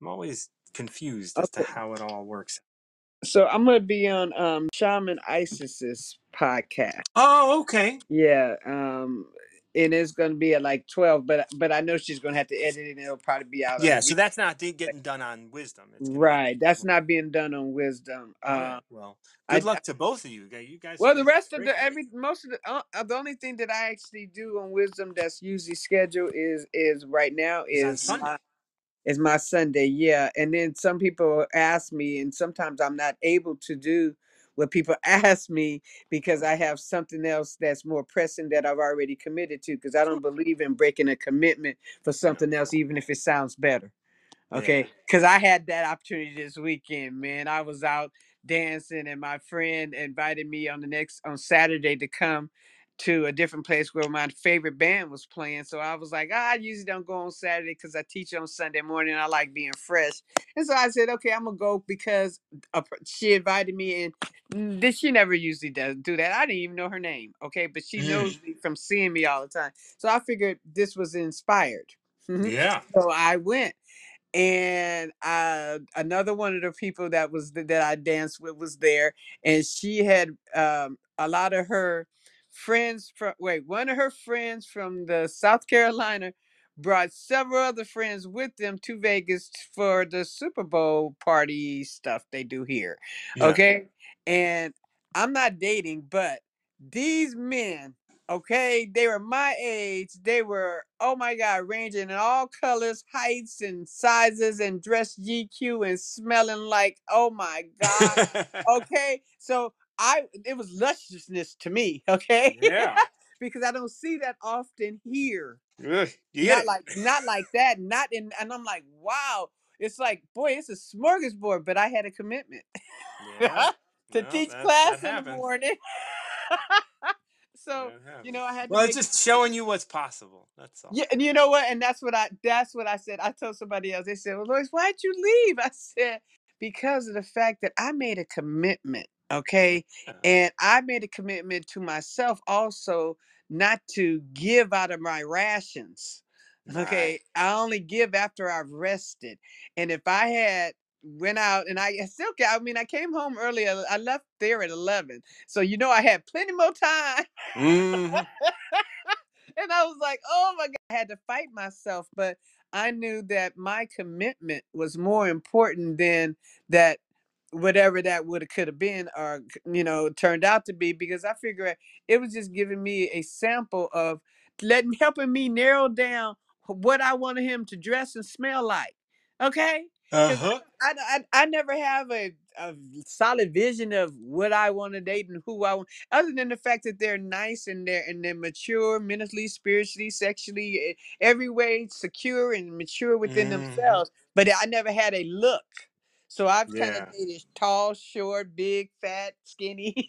S1: I'm always confused as to how it all works.
S4: so I'm gonna be on um Shaman Isis's podcast.
S1: Oh, okay.
S4: Yeah, um, and it's gonna be at like twelve, but but I know she's gonna have to edit it, and it'll probably be out
S1: Yeah, so that's not de- getting done on wisdom. It's going to be
S4: Right, that's not being done on Wisdom.
S1: Right.
S4: Uh,
S1: Well,
S4: I
S1: good luck to both of you. guys. You guys,
S4: Well, the rest of the every most of the uh, uh, the only thing that I actually do on Wisdom that's usually scheduled is is right now is is my Sunday, yeah. And then some people ask me, and sometimes I'm not able to do what people ask me because I have something else that's more pressing that I've already committed to. Because I don't believe in breaking a commitment for something else, even if it sounds better.
S1: Yeah.
S4: Okay, because I had that opportunity this weekend, man. I was out dancing, and my friend invited me on the next on Saturday to come to a different place where my favorite band was playing. So I was like, ah, I usually don't go on Saturday because I teach on Sunday morning. I like being fresh, and so I said, okay, I'm gonna go because she invited me, and mm, this she never usually does do that. I didn't even know her name, okay, but she
S1: Mm.
S4: knows me from seeing me all the time. So I figured this was inspired.
S1: Yeah.
S4: so I went and uh, another one of the people that was th- that I danced with was there, and she had um, a lot of her friends from wait one of her friends from the South Carolina brought several other friends with them to Vegas for the Super Bowl party stuff they do here.
S1: Yeah.
S4: Okay, and I'm not dating, but these men Okay, they were my age. They were, oh my God, ranging in all colors, heights, and sizes, and dressed GQ and smelling like, oh my God. Okay, so I, it was lusciousness to me. Okay,
S1: yeah.
S4: because I don't see that often here.
S1: Ugh, you
S4: Not like, not like that. Not in, and I'm like, wow. It's like, boy, it's a smorgasbord. But I had a commitment
S1: Yeah.
S4: to
S1: Well,
S4: teach class in the morning. so you know. I had to
S1: Well, it's just showing you what's possible. That's all.
S4: Yeah, and you know what? And that's what I that's what I said. I told somebody else. They said, "Well, Loyce, why'd you leave?" I said, "Because of the fact that I made a commitment, okay, and I made a commitment to myself also not to give out of my rations.
S1: Right.
S4: Okay, I only give after I've rested, and if I had." went out and I still ca- I mean I came home early. I I left there at 11. So you know I had plenty more time.
S1: hmm
S4: and I was like, "Oh my god, I had to fight myself." But I knew that my commitment was more important than that whatever that would have could have been or you know turned out to be because I figure it was just giving me a sample of letting helping me narrow down what I wanted him to dress and smell like. Okay?
S1: Uh-huh.
S4: I, I, I never have a, a solid vision of what I want to date and who I want, other than the fact that they're nice and they're and they're mature mentally, spiritually, sexually, e- every way secure and mature within
S1: hmm
S4: themselves. But I never had a look. So I've kind of
S1: Yeah.
S4: dated tall, short, big, fat, skinny,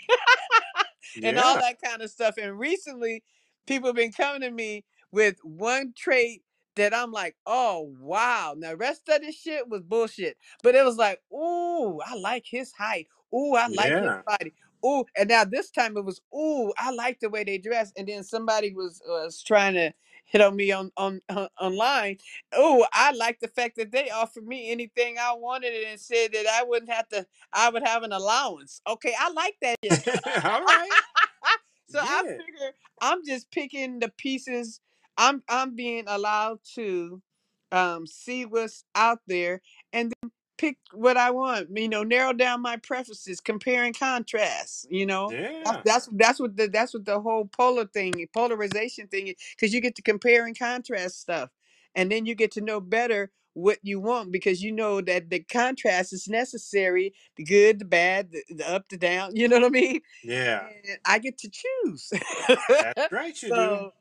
S4: and all
S1: Yeah.
S4: that kind of stuff. And recently, people have been coming to me with one trait that I'm like, oh wow. Now the rest of this shit was bullshit. But it was like, ooh, I like his height. Ooh, I like his
S1: Yeah.
S4: body. Ooh, and now this time it was, ooh, I like the way they dress. And then somebody was was trying to hit on me on on, on online. Oh, I like the fact that they offered me anything I wanted and said that I wouldn't have to. I would have an allowance. Okay, I like that shit.
S1: All right.
S4: so I
S1: Yeah.
S4: figure I'm just picking the pieces. I'm I'm being allowed to um see what's out there and then pick what I want. You know, narrow down my preferences, compare and contrast. You know, that's
S1: Yeah.
S4: that's that's what the that's what the whole polar thing, polarization thing is, because you get to compare and contrast stuff, and then you get to know better what you want because you know that the contrast is necessary the good the bad the, the up the down you know what i mean
S1: Yeah.
S4: and I get to choose.
S1: That's right, you do.
S4: so,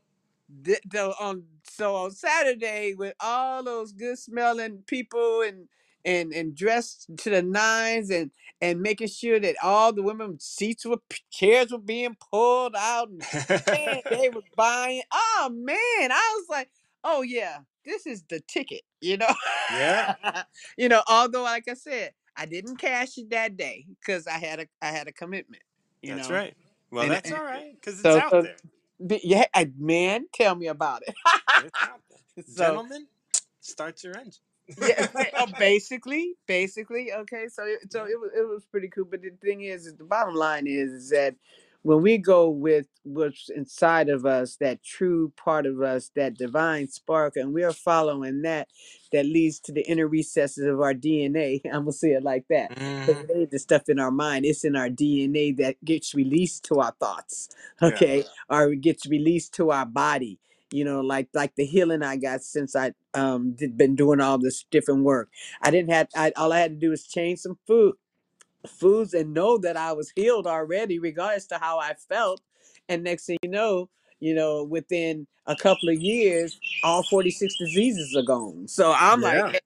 S4: th- so on so on Saturday with all those good smelling people and and and dressed to the nines and and making sure that all the women seats were p- chairs were being pulled out and man they were buying. Oh man, I was like, oh yeah, this is the ticket, you know.
S1: yeah.
S4: you know, although like I said, I didn't cash it that day because I had a I had a commitment, you
S1: That's
S4: know
S1: right. Well,
S4: and,
S1: that's
S4: and
S1: all right because it's
S4: so,
S1: out
S4: so
S1: there.
S4: the- yeah, I, man, tell me about it.
S1: It's out there.
S4: so
S1: Gentlemen, start your engine.
S4: Yeah, oh, basically, basically, okay. So, it- so it was it was pretty cool. But the thing is, is the bottom line is, is that when we go with what's inside of us, that true part of us, that divine spark, and we are following that, that leads to the inner recesses of our DNA. I'm gonna say it like that. Mm-hmm. it ain't the stuff in our mind; it's in our DNA that gets released to our thoughts,
S1: Yeah.
S4: okay, or it gets released to our body you know like like the healing i got since i um did, been doing all this different work. I didn't have I, all i had to do was change some food foods and know that i was healed already regardless to how i felt. And next thing you know you know within a couple of years all 46 diseases are gone. So i'm like.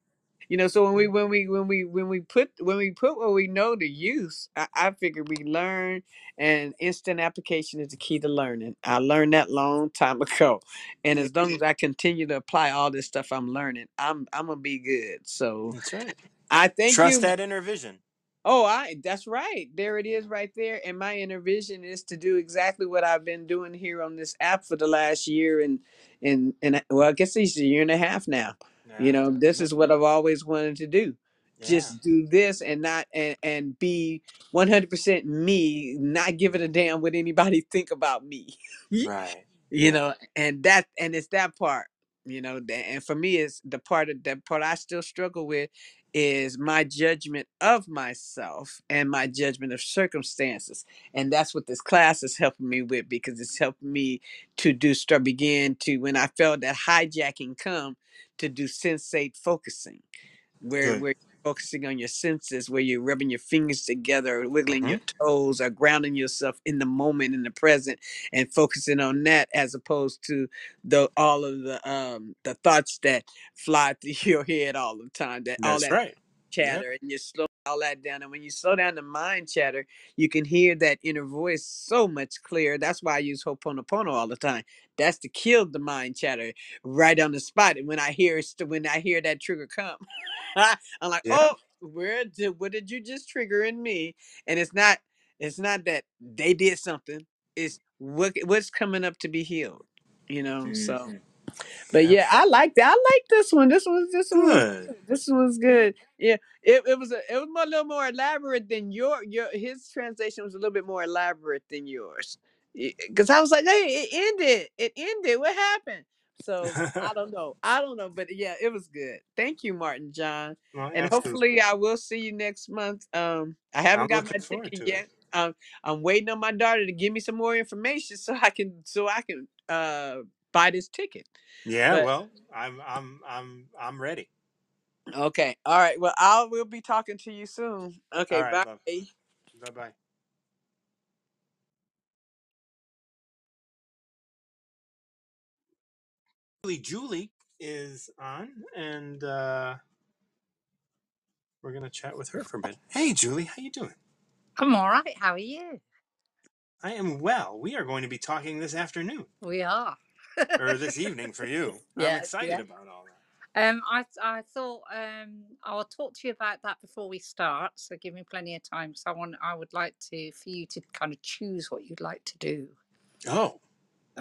S4: You know so when we mm. when we when we when we put when we put what we know to use i, I figure we learn and instant application is the key to learning i learned that long time ago and as long as i continue to apply all this stuff i'm learning i'm i'm gonna be good so
S1: That's right.
S4: i thank
S1: Trust
S4: you
S1: that inner vision.
S4: Oh, I that's right. There it is right there. And my inner vision is to do exactly what I've been doing here on this app for the last year and and and well, I guess it's a year and a half now. You know, this is what I've always wanted to do.
S1: Yeah.
S4: Just do this and not and and be 100% me, not give it a damn what anybody think about me.
S1: Right.
S4: you
S1: Yeah.
S4: know and that and it's that part you know and for me it's the part of that part i still struggle with is my judgment of myself and my judgment of circumstances and that's what this class is helping me with because it's helping me to do start begin to when i felt that hijacking come to do sensate focusing where
S1: Good.
S4: where focusing on your senses, where you're rubbing your fingers together, or wiggling
S1: hmm
S4: your toes, or grounding yourself in the moment, in the present, and focusing on that as opposed to the all of the um the thoughts that fly through your head all the time, that all
S1: That's
S4: that
S1: right. Yep.
S4: chatter, and you're slow all that down. And when you slow down the mind chatter, you can hear that inner voice so much clearer. That's why I use Ho'oponopono all the time. That's to kill the mind chatter right on the spot. And when I hear when I hear that trigger come. I'm like,
S1: Yeah.
S4: oh, where did what did you just trigger in me? And it's not it's not that they did something. It's what what's coming up to be healed. You know,
S1: hmm
S4: so But
S1: Yeah.
S4: I liked that. I like this one. This was this one was
S1: Good.
S4: good. This one was good. Yeah, it, it was a, it was a little more elaborate than your your his translation was a little bit more elaborate than yours. Because I was like, hey, it ended. It ended. What happened? So I don't know. I don't know. But yeah, it was good. Thank you, Martin John.
S1: well,
S4: And
S1: absolutely.
S4: hopefully I will see you next month. Um, I haven't
S1: I'm
S4: got my
S1: looking forward
S4: ticket
S1: to it.
S4: yet. Um, I'm waiting on my daughter to give me some more information so I can so I can uh buy this ticket.
S1: Yeah.
S4: But
S1: Well, I'm I'm I'm I'm ready.
S4: okay, all right. Well, I will be talking to you soon. Okay,
S1: All right,
S4: bye.
S1: Bye bye. Julie Julie is on, and uh, we're gonna chat with her for a bit. Hey, Julie, how you doing?
S5: I'm all right. How are you?
S1: I am well. We are going to be talking this afternoon
S5: We are.
S1: Or this evening for you. I'm excited
S5: yeah.
S1: about all that.
S5: Um, I I thought um I'll talk to you about that before we start. So give me plenty of time. So I want I would like to for you to kind of choose what you'd like to do.
S1: Oh,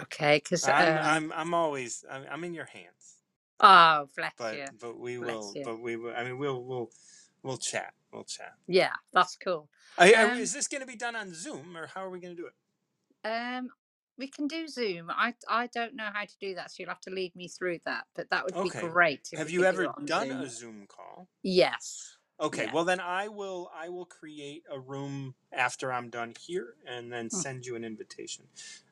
S5: Okay, because
S1: I'm
S5: um,
S1: I'm I'm always I'm, I'm in your hands,
S5: oh bless
S1: but
S5: you,
S1: but we
S5: bless
S1: will
S5: you.
S1: but we will. I mean, we'll we'll we'll chat. We'll chat.
S5: Yeah, that's cool.
S1: I-
S5: Um,
S1: is this going to be done on Zoom or how are we going to do it?
S5: um, we can do Zoom. I I don't know how to do that, so you'll have to lead me through that. But that would be great
S1: Have you
S5: do
S1: ever done
S5: Zoom.
S1: a Zoom call?
S5: Yes.
S1: Okay,
S5: Yeah.
S1: well then I will I will create a room after I'm done here and then
S5: Hmm.
S1: send you an invitation.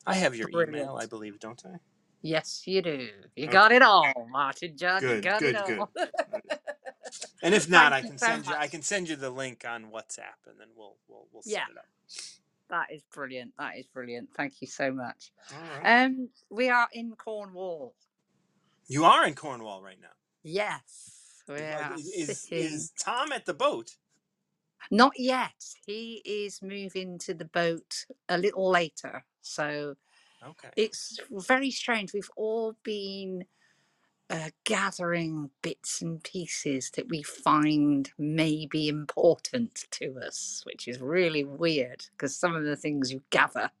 S1: I have your
S5: Brilliant.
S1: email, I believe, don't I?
S5: Yes, you do. You
S1: Okay.
S5: got it all, Martin John.
S1: Good,
S5: got
S1: good,
S5: it
S1: good.
S5: all.
S1: And if not,
S5: Thank
S1: I can
S5: so
S1: send you I can send you the link on WhatsApp and then we'll we'll we'll
S5: Yeah.
S1: set it up.
S5: That is brilliant. That is brilliant. Thank you so much.
S1: Right.
S5: Um, we are in Cornwall.
S1: You are in Cornwall right now.
S5: Yes, we are
S1: Is is,
S5: sitting.
S1: is Tom at the boat?
S5: Not yet. He is moving to the boat a little later. So
S1: Okay.
S5: it's very strange. We've all been uh, gathering bits and pieces that we find may be important to us, which is really weird because some of the things you gather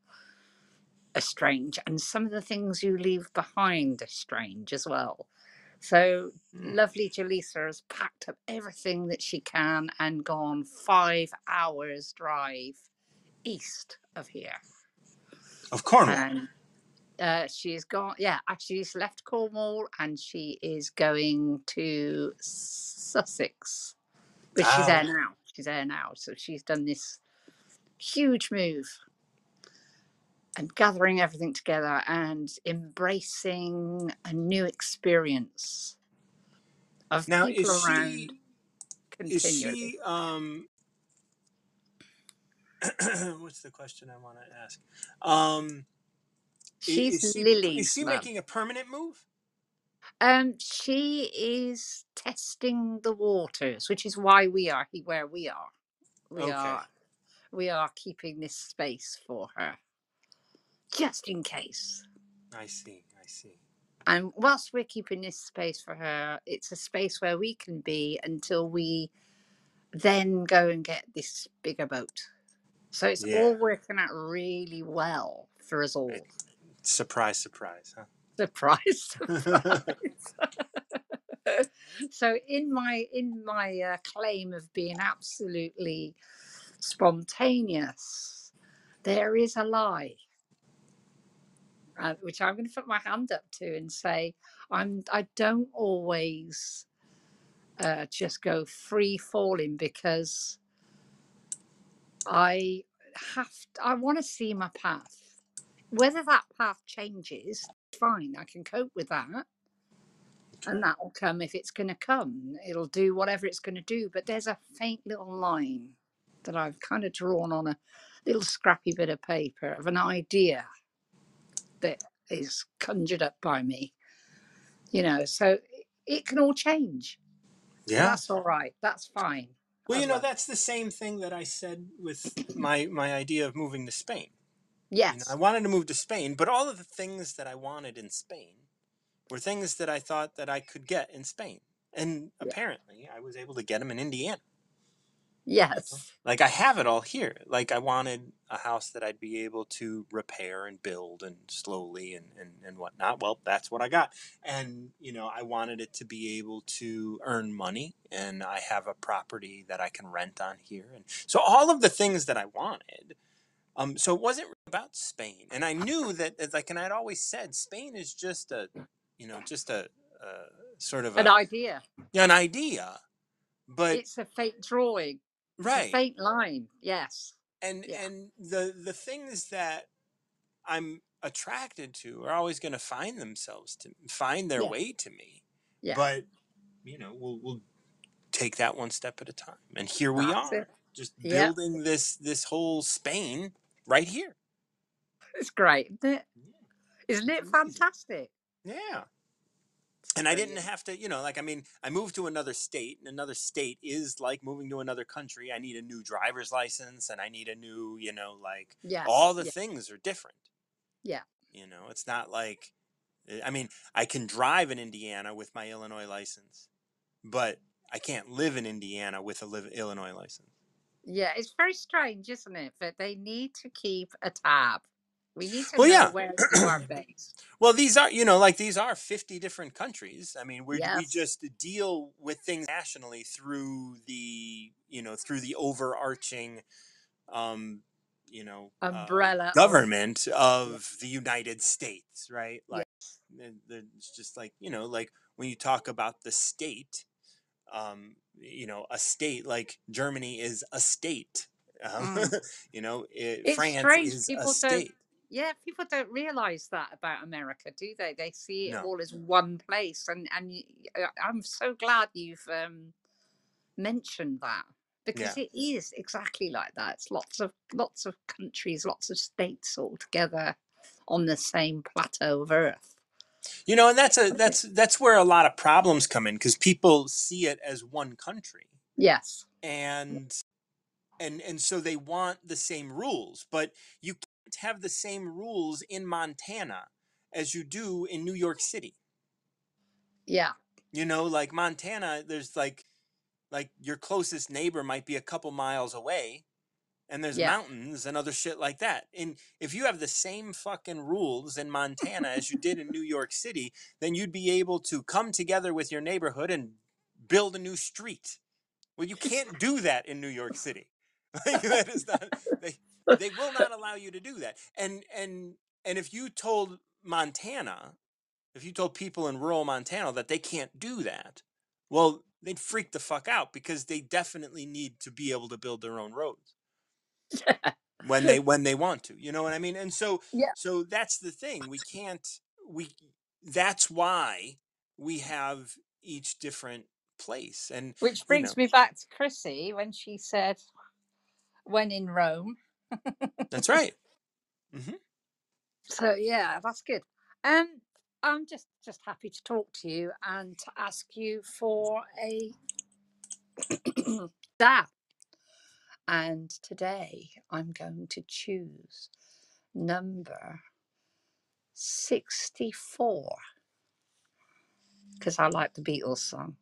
S5: are strange and some of the things you leave behind are strange as well. So
S1: Hmm.
S5: lovely Jaleesa has packed up everything that she can and gone five hours drive east of here.
S1: Of Cornwall.
S5: Uh, she's gone, yeah, actually, she's left Cornwall and she is going to Sussex. But she's there
S1: Ah.
S5: now. She's there now. So she's done this huge move and gathering everything together and embracing a new experience of
S1: now
S5: people
S1: is
S5: around
S1: she is she um what's the question I want to ask? Um
S5: She's
S1: is she is she
S5: mum.
S1: making a permanent move?
S5: Um, she is testing the waters, which is why we are where we are. We
S1: Okay.
S5: are we are keeping this space for her, just in case.
S1: I see. I see.
S5: And whilst we're keeping this space for her, it's a space where we can be until we then go and get this bigger boat. So it's
S1: Yeah.
S5: all working out really well for us all.
S1: Surprise, surprise, huh?
S5: Surprise, surprise. so in my in my uh, claim of being absolutely spontaneous, there is a lie, uh, which I'm going to put my hand up to and say I'm I don't always uh, just go free falling because I have I want to see my path. Whether that path changes, fine, I can cope with that. and that will come if it's going to come. It'll do whatever it's going to do. But there's a faint little line that I've kind of drawn on a little scrappy bit of paper of an idea that is conjured up by me. You know, so it can all change.
S1: Yeah.
S5: That's all right. That's fine.
S1: Well, you know, that's the same thing that I said with my my idea of moving to Spain. You
S5: yes.
S1: know, I wanted to move to Spain, but all of the things that I wanted in Spain were things that I thought that I could get in Spain. And
S5: Yeah.
S1: apparently, I was able to get them in Indiana.
S5: Yes.
S1: Like I have it all here. Like I wanted a house that I'd be able to repair and build and slowly and, and, and whatnot. Well, that's what I got. And, you know, I wanted it to be able to earn money and I have a property that I can rent on here. And so all of the things that I wanted. Um, so it wasn't about Spain. And I knew that, like, and I'd always said, Spain is just a, you know, just a, a sort of
S5: An
S1: a,
S5: idea.
S1: yeah, an idea. But,
S5: It's a fake drawing.
S1: Right.
S5: faint line. Yes.
S1: and
S5: Yeah.
S1: and the the things that i'm attracted to are always going to find themselves to find their
S5: Yeah.
S1: way to me
S5: Yeah.
S1: but you know we'll we'll take that one step at a time and here we
S5: That's
S1: are
S5: it.
S1: just
S5: Yep.
S1: building this this whole spain right here
S5: It's great, isn't it? Isn't it fantastic?
S1: yeah and i didn't have to you know like i mean i moved to another state and another state is like moving to another country i need a new driver's license and i need a new you know like all the
S5: yeah.
S1: things are different
S5: Yeah.
S1: You know, it's not like, eh, I mean, I can drive in Indiana with my Illinois license, but I can't live in Indiana with a live Illinois license.
S5: Yeah, it's very strange, isn't it? But they need to keep a tab. We need to
S1: Well,
S5: know
S1: yeah.
S5: where you are based.
S1: Well, these are, you know, like these are 50 different countries. I mean, we we
S5: Yes.
S1: just deal with things nationally through the, you know, through the overarching, um, you know, uh,
S5: Umbrella of
S1: government of the United States, right? Like,
S5: yes.
S1: it's just like you know like when you talk about the state um you know a state like germany is a state um,
S5: Mm.
S1: you know it, france
S5: strange
S1: is a
S5: people don't
S1: state
S5: yeah, people don't realize that about America, do they? They see it
S1: no
S5: all as one place and and y- uh, I'm so glad you've um mentioned that because
S1: yeah
S5: it is exactly like that. It's lots of lots of countries, lots of states all together on the same plateau of earth.
S1: You know and that's a that's that's where a lot of problems come in because people see it as one country
S5: Yes.
S1: and and and so they want the same rules but you can't have the same rules in montana as you do in new york city
S5: Yeah.
S1: You know, like Montana, there's like like your closest neighbor might be a couple miles away and there's
S5: Yeah.
S1: mountains and other shit like that. And if you have the same fucking rules in Montana as you did in New York City, then you'd be able to come together with your neighborhood and build a new street. Well, you can't do that in New York City. Like that is not they they will not allow you to do that. And and and if you told Montana if you told people in rural Montana that they can't do that, well, they'd freak the fuck out because they definitely need to be able to build their own roads when they when they want to. You know what I mean? And so
S5: yeah.
S1: so that's the thing. We can't we that's why we have each different place. And
S5: Which
S1: you
S5: brings
S1: know,
S5: me back to Chrissy when she said, when in Rome.
S1: that's right. hmm
S5: So yeah, that's good. Um, I'm just just happy to talk to you and to ask you for a dab. And today I'm going to choose number 64 because I like the Beatles song.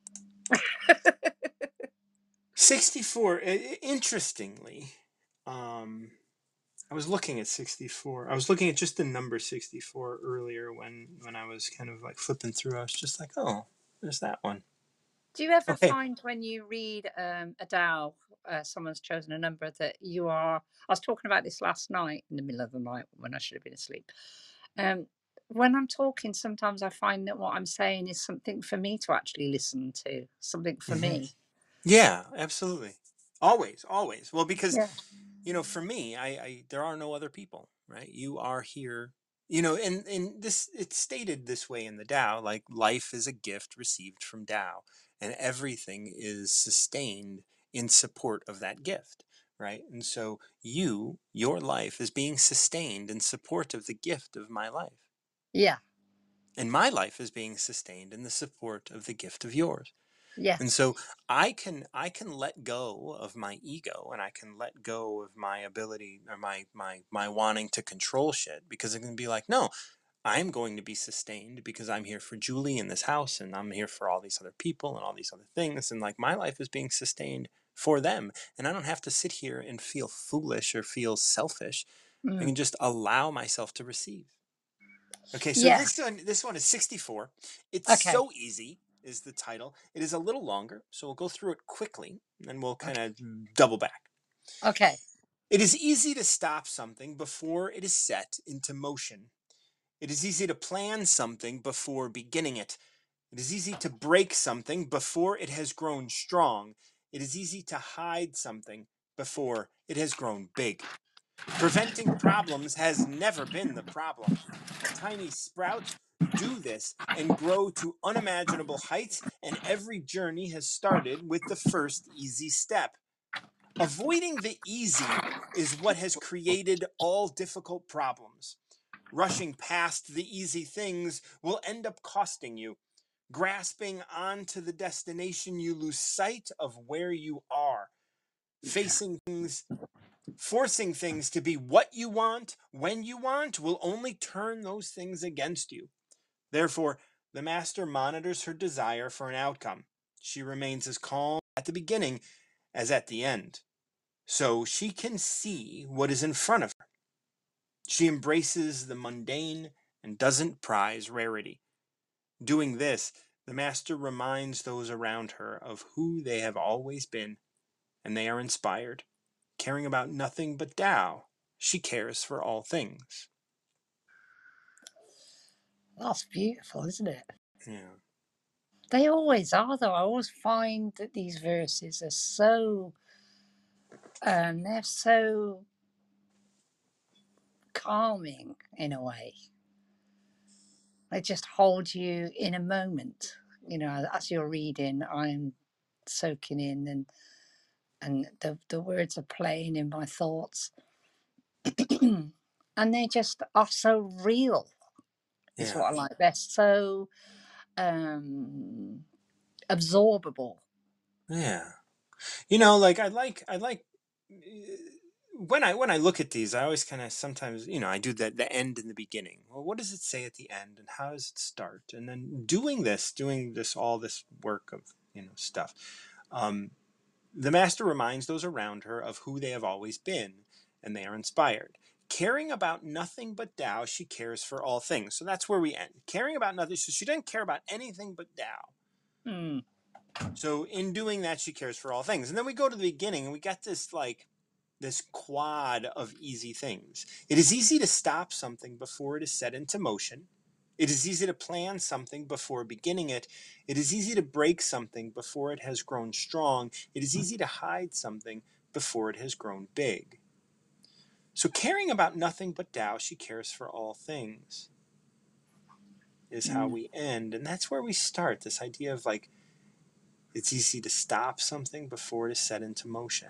S1: 64 i- i- interestingly um I was looking at 64. I was looking at just the number 64 earlier when when I was kind of like flipping through. I was just like, "Oh, there's that one."
S5: Do you ever
S1: Okay.
S5: find when you read um, a Tao, uh, someone's chosen a number that you are? I was talking about this last night in the middle of the night when I should have been asleep. Um, when I'm talking, sometimes I find that what I'm saying is something for me to actually listen to, something for
S1: hmm
S5: me.
S1: Yeah, absolutely. Always, always. Well, because
S5: Yeah.
S1: you know, for me, I, I there are no other people, right? You are here. You know, and and this it's stated this way in the Tao, like life is a gift received from Tao, and everything is sustained in support of that gift, right? And so you, your life is being sustained in support of the gift of my life.
S5: Yeah.
S1: And my life is being sustained in the support of the gift of yours.
S5: yeah
S1: And so I can I can let go of my ego and I can let go of my ability or my my my wanting to control shit because it can be like, no, I'm going to be sustained because I'm here for Julie in this house and I'm here for all these other people and all these other things and like my life is being sustained for them. And I don't have to sit here and feel foolish or feel selfish. I
S5: Mm.
S1: can just allow myself to receive. Okay, so
S5: Yeah.
S1: this one, this one is 64. It's
S5: Okay.
S1: so easy is the title. It is a little longer, so we'll go through it quickly and then we'll kind of double back.
S5: Okay.
S1: It is easy to stop something before it is set into motion. It is easy to plan something before beginning it. It is easy to break something before it has grown strong. It is easy to hide something before it has grown big. Preventing problems has never been the problem. Tiny sprouts do this and grow to unimaginable heights, and every journey has started with the first easy step. Avoiding the easy is what has created all difficult problems. Rushing past the easy things will end up costing you. Grasping onto the destination, you lose sight of where you are. Facing things, forcing things to be what you want, when you want, will only turn those things against you. Therefore, the master monitors her desire for an outcome. She remains as calm at the beginning as at the end, so she can see what is in front of her. She embraces the mundane and doesn't prize rarity. Doing this, the master reminds those around her of who they have always been, and they are inspired. Caring about nothing but Tao, she cares for all things.
S5: That's beautiful, isn't it?
S1: Yeah.
S5: They always are, though. I always find that these verses are so, um, they're so calming in a way. They just hold you in a moment. You know, as you're reading, I'm soaking in, and and the the words are playing in my thoughts, and they just are so real. Is
S1: Yeah.
S5: what I like best. So um absorbable.
S1: Yeah. You know, like I like I like when I when I look at these, I always kind of sometimes, you know, I do the the end and the beginning. Well, what does it say at the end and how does it start? And then doing this, doing this all this work of, you know, stuff. Um the master reminds those around her of who they have always been and they are inspired. Caring about nothing but Tao, she cares for all things. So that's where we end. Caring about nothing, so she doesn't care about anything but Tao.
S5: Mm,
S1: So in doing that, she cares for all things. And then we go to the beginning and we get this like this quad of easy things. It is easy to stop something before it is set into motion. It is easy to plan something before beginning it. It is easy to break something before it has grown strong. It is easy to hide something before it has grown big. So caring about nothing but Tao, she cares for all things. Is how
S5: Mm.
S1: we end. And that's where we start. This idea of like it's easy to stop something before it is set into motion.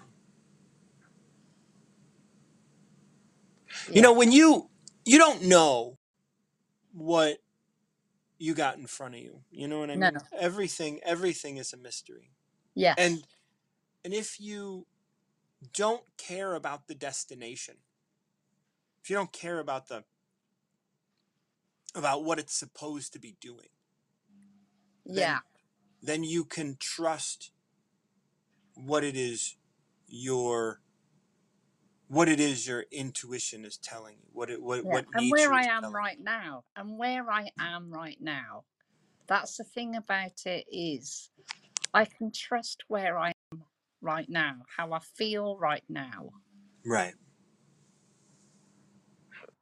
S1: You
S5: yeah.
S1: know, when you you don't know what you got in front of you. You know what I
S5: No.
S1: mean? Everything everything is a mystery.
S5: Yeah.
S1: And and if you don't care about the destination, if you don't care about the about what it's supposed to be doing,
S5: yeah.
S1: then you can trust what it is your what it is your intuition is telling you. What it what
S5: Yeah.
S1: what
S5: And where I am right now, and where I am right now, that's the thing about it is I can trust where I am right now, how I feel right now.
S1: Right.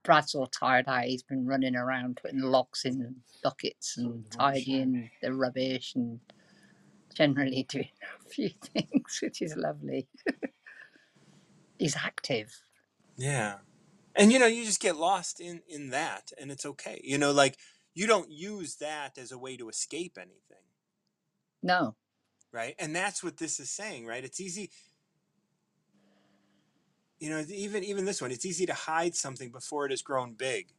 S5: Brad's all tired out. He's been running around putting logs in buckets and tidying the rubbish and generally doing a few things, which is lovely. He's active.
S1: Yeah. And you know, you just get lost in in that and it's okay. You know, like you don't use that as a way to escape anything,
S5: No.
S1: right? And that's what this is saying, right? It's easy you know, even even this one, it's easy to hide something before it has grown big.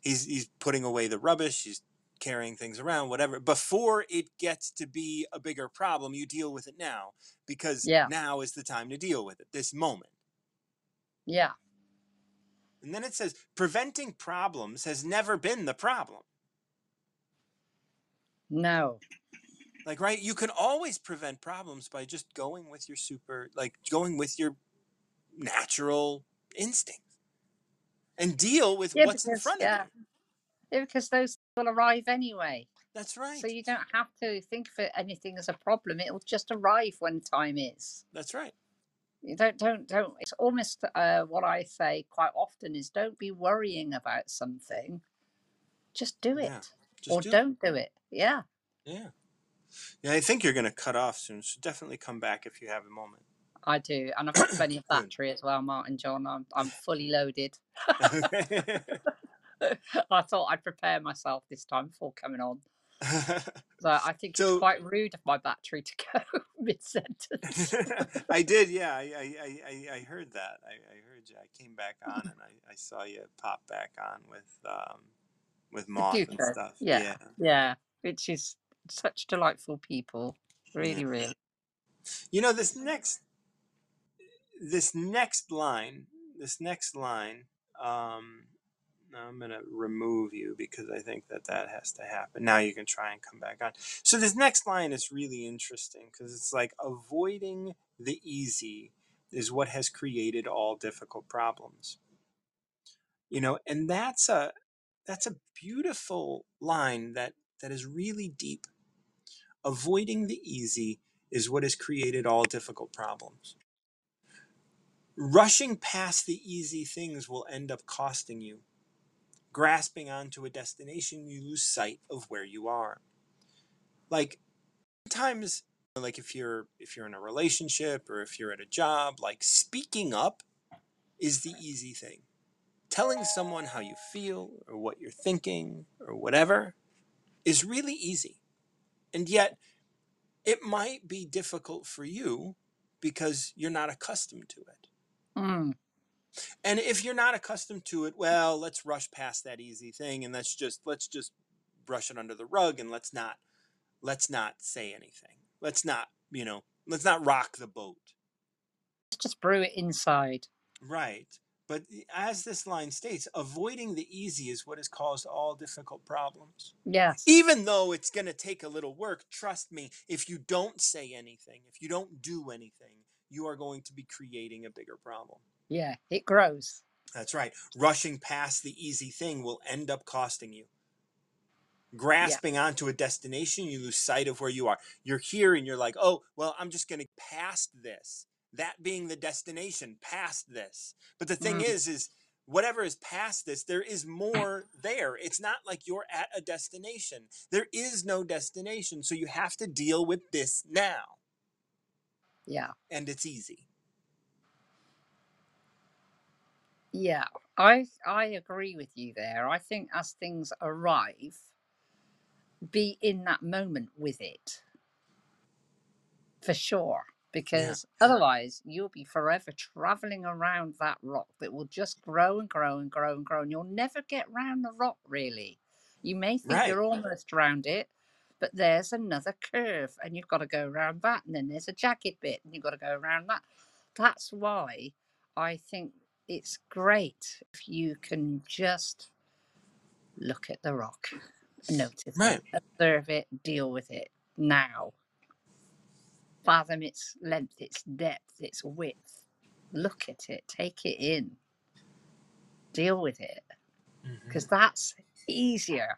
S1: He's he's putting away the rubbish, he's carrying things around, whatever. Before it gets to be a bigger problem, you deal with it now because
S5: Yeah.
S1: now is the time to deal with it, this moment.
S5: Yeah.
S1: And then it says preventing problems has never been the problem.
S5: No.
S1: Like, right? You can always prevent problems by just going with your super, like going with your natural instincts and deal with
S5: Yeah,
S1: what's in
S5: because
S1: front of you.
S5: yeah, because those will arrive anyway.
S1: That's right.
S5: So you don't have to think of anything as a problem. It'll just arrive when time is.
S1: That's right.
S5: You don't, don't, don't. It's almost uh, what I say quite often is don't be worrying about something. Just do it,
S1: Yeah. Just
S5: or
S1: do
S5: don't do it. Yeah,
S1: Yeah. Yeah, I think you're going to cut off soon, so definitely come back if you have a moment.
S5: I do, and I've got plenty of battery as well, Martin John. I'm, I'm fully loaded. I thought I'd prepare myself this time before coming on. So I think
S1: So-
S5: it's quite rude of my battery to go mid sentence.
S1: I did, yeah. I, I, I, I- heard that. I, I heard you. I came back on and I, I saw you pop back on with um, with moth and stuff.
S5: yeah. yeah, which is such delightful people. Really, really.
S1: You know this next this next line, this next line. Um, now I'm gonna remove you because I think that that has to happen. Now you can try and come back on. So this next line is really interesting because it's like avoiding the easy is what has created all difficult problems. You know, and that's a that's a beautiful line that that is really deep. Avoiding the easy is what has created all difficult problems. Rushing past the easy things will end up costing you. Grasping onto a destination, you lose sight of where you are. Like sometimes like if you're if you're in a relationship or if you're at a job, like speaking up is the easy thing. Telling someone how you feel or what you're thinking or whatever is really easy. And yet it might be difficult for you because you're not accustomed to it.
S5: Mm,
S1: And if you're not accustomed to it, well, let's rush past that easy thing and let's just let's just brush it under the rug and let's not let's not say anything. Let's not, you know, let's not rock the boat.
S5: let's just brew it inside.
S1: Right. But as this line states, avoiding the easy is what has caused all difficult problems.
S5: Yes.
S1: Even though it's going to take a little work, trust me, if you don't say anything, if you don't do anything, you are going to be creating a bigger problem.
S5: Yeah, it grows.
S1: That's right. Rushing past the easy thing will end up costing you. Grasping onto a destination, you lose sight of where you are. You're here and you're like, oh, well, I'm just going to past this. That being the destination, past this. But the thing
S5: Mm.
S1: is, is whatever is past this, there is more there. It's not like you're at a destination. There is no destination. So you have to deal with this now.
S5: Yeah.
S1: And it's easy.
S5: Yeah, I I agree with you there. I think as things arrive, be in that moment with it for sure. Because otherwise, you'll be forever traveling around that rock that will just grow and grow and grow and grow, and you'll never get round the rock really. You may think
S1: Right.
S5: you're almost round it, but there's another curve, and you've got to go around that, and then there's a jagged bit, and you've got to go around that. That's why I think it's great if you can just look at the rock, notice
S1: Right.
S5: it, observe it, deal with it now. Fathom its length, its depth, its width. Look at it, take it in, deal with it,
S1: mm-hmm.
S5: because that's easier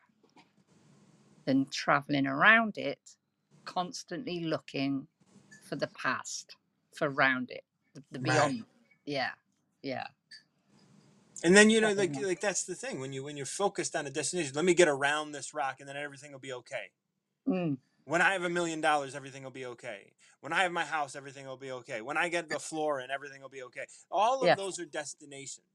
S5: than traveling around it, constantly looking for the past, for round it, the, the
S1: Right.
S5: beyond. Yeah, yeah.
S1: And then you know, like like that's the thing when you when you're focused on a destination. Let me get around this rock, and then everything will be okay.
S5: Mm,
S1: When I have a million dollars, everything will be okay. When I have my house, everything will be okay. When I get the floor and everything will be okay. All of
S5: Yeah.
S1: those are destinations.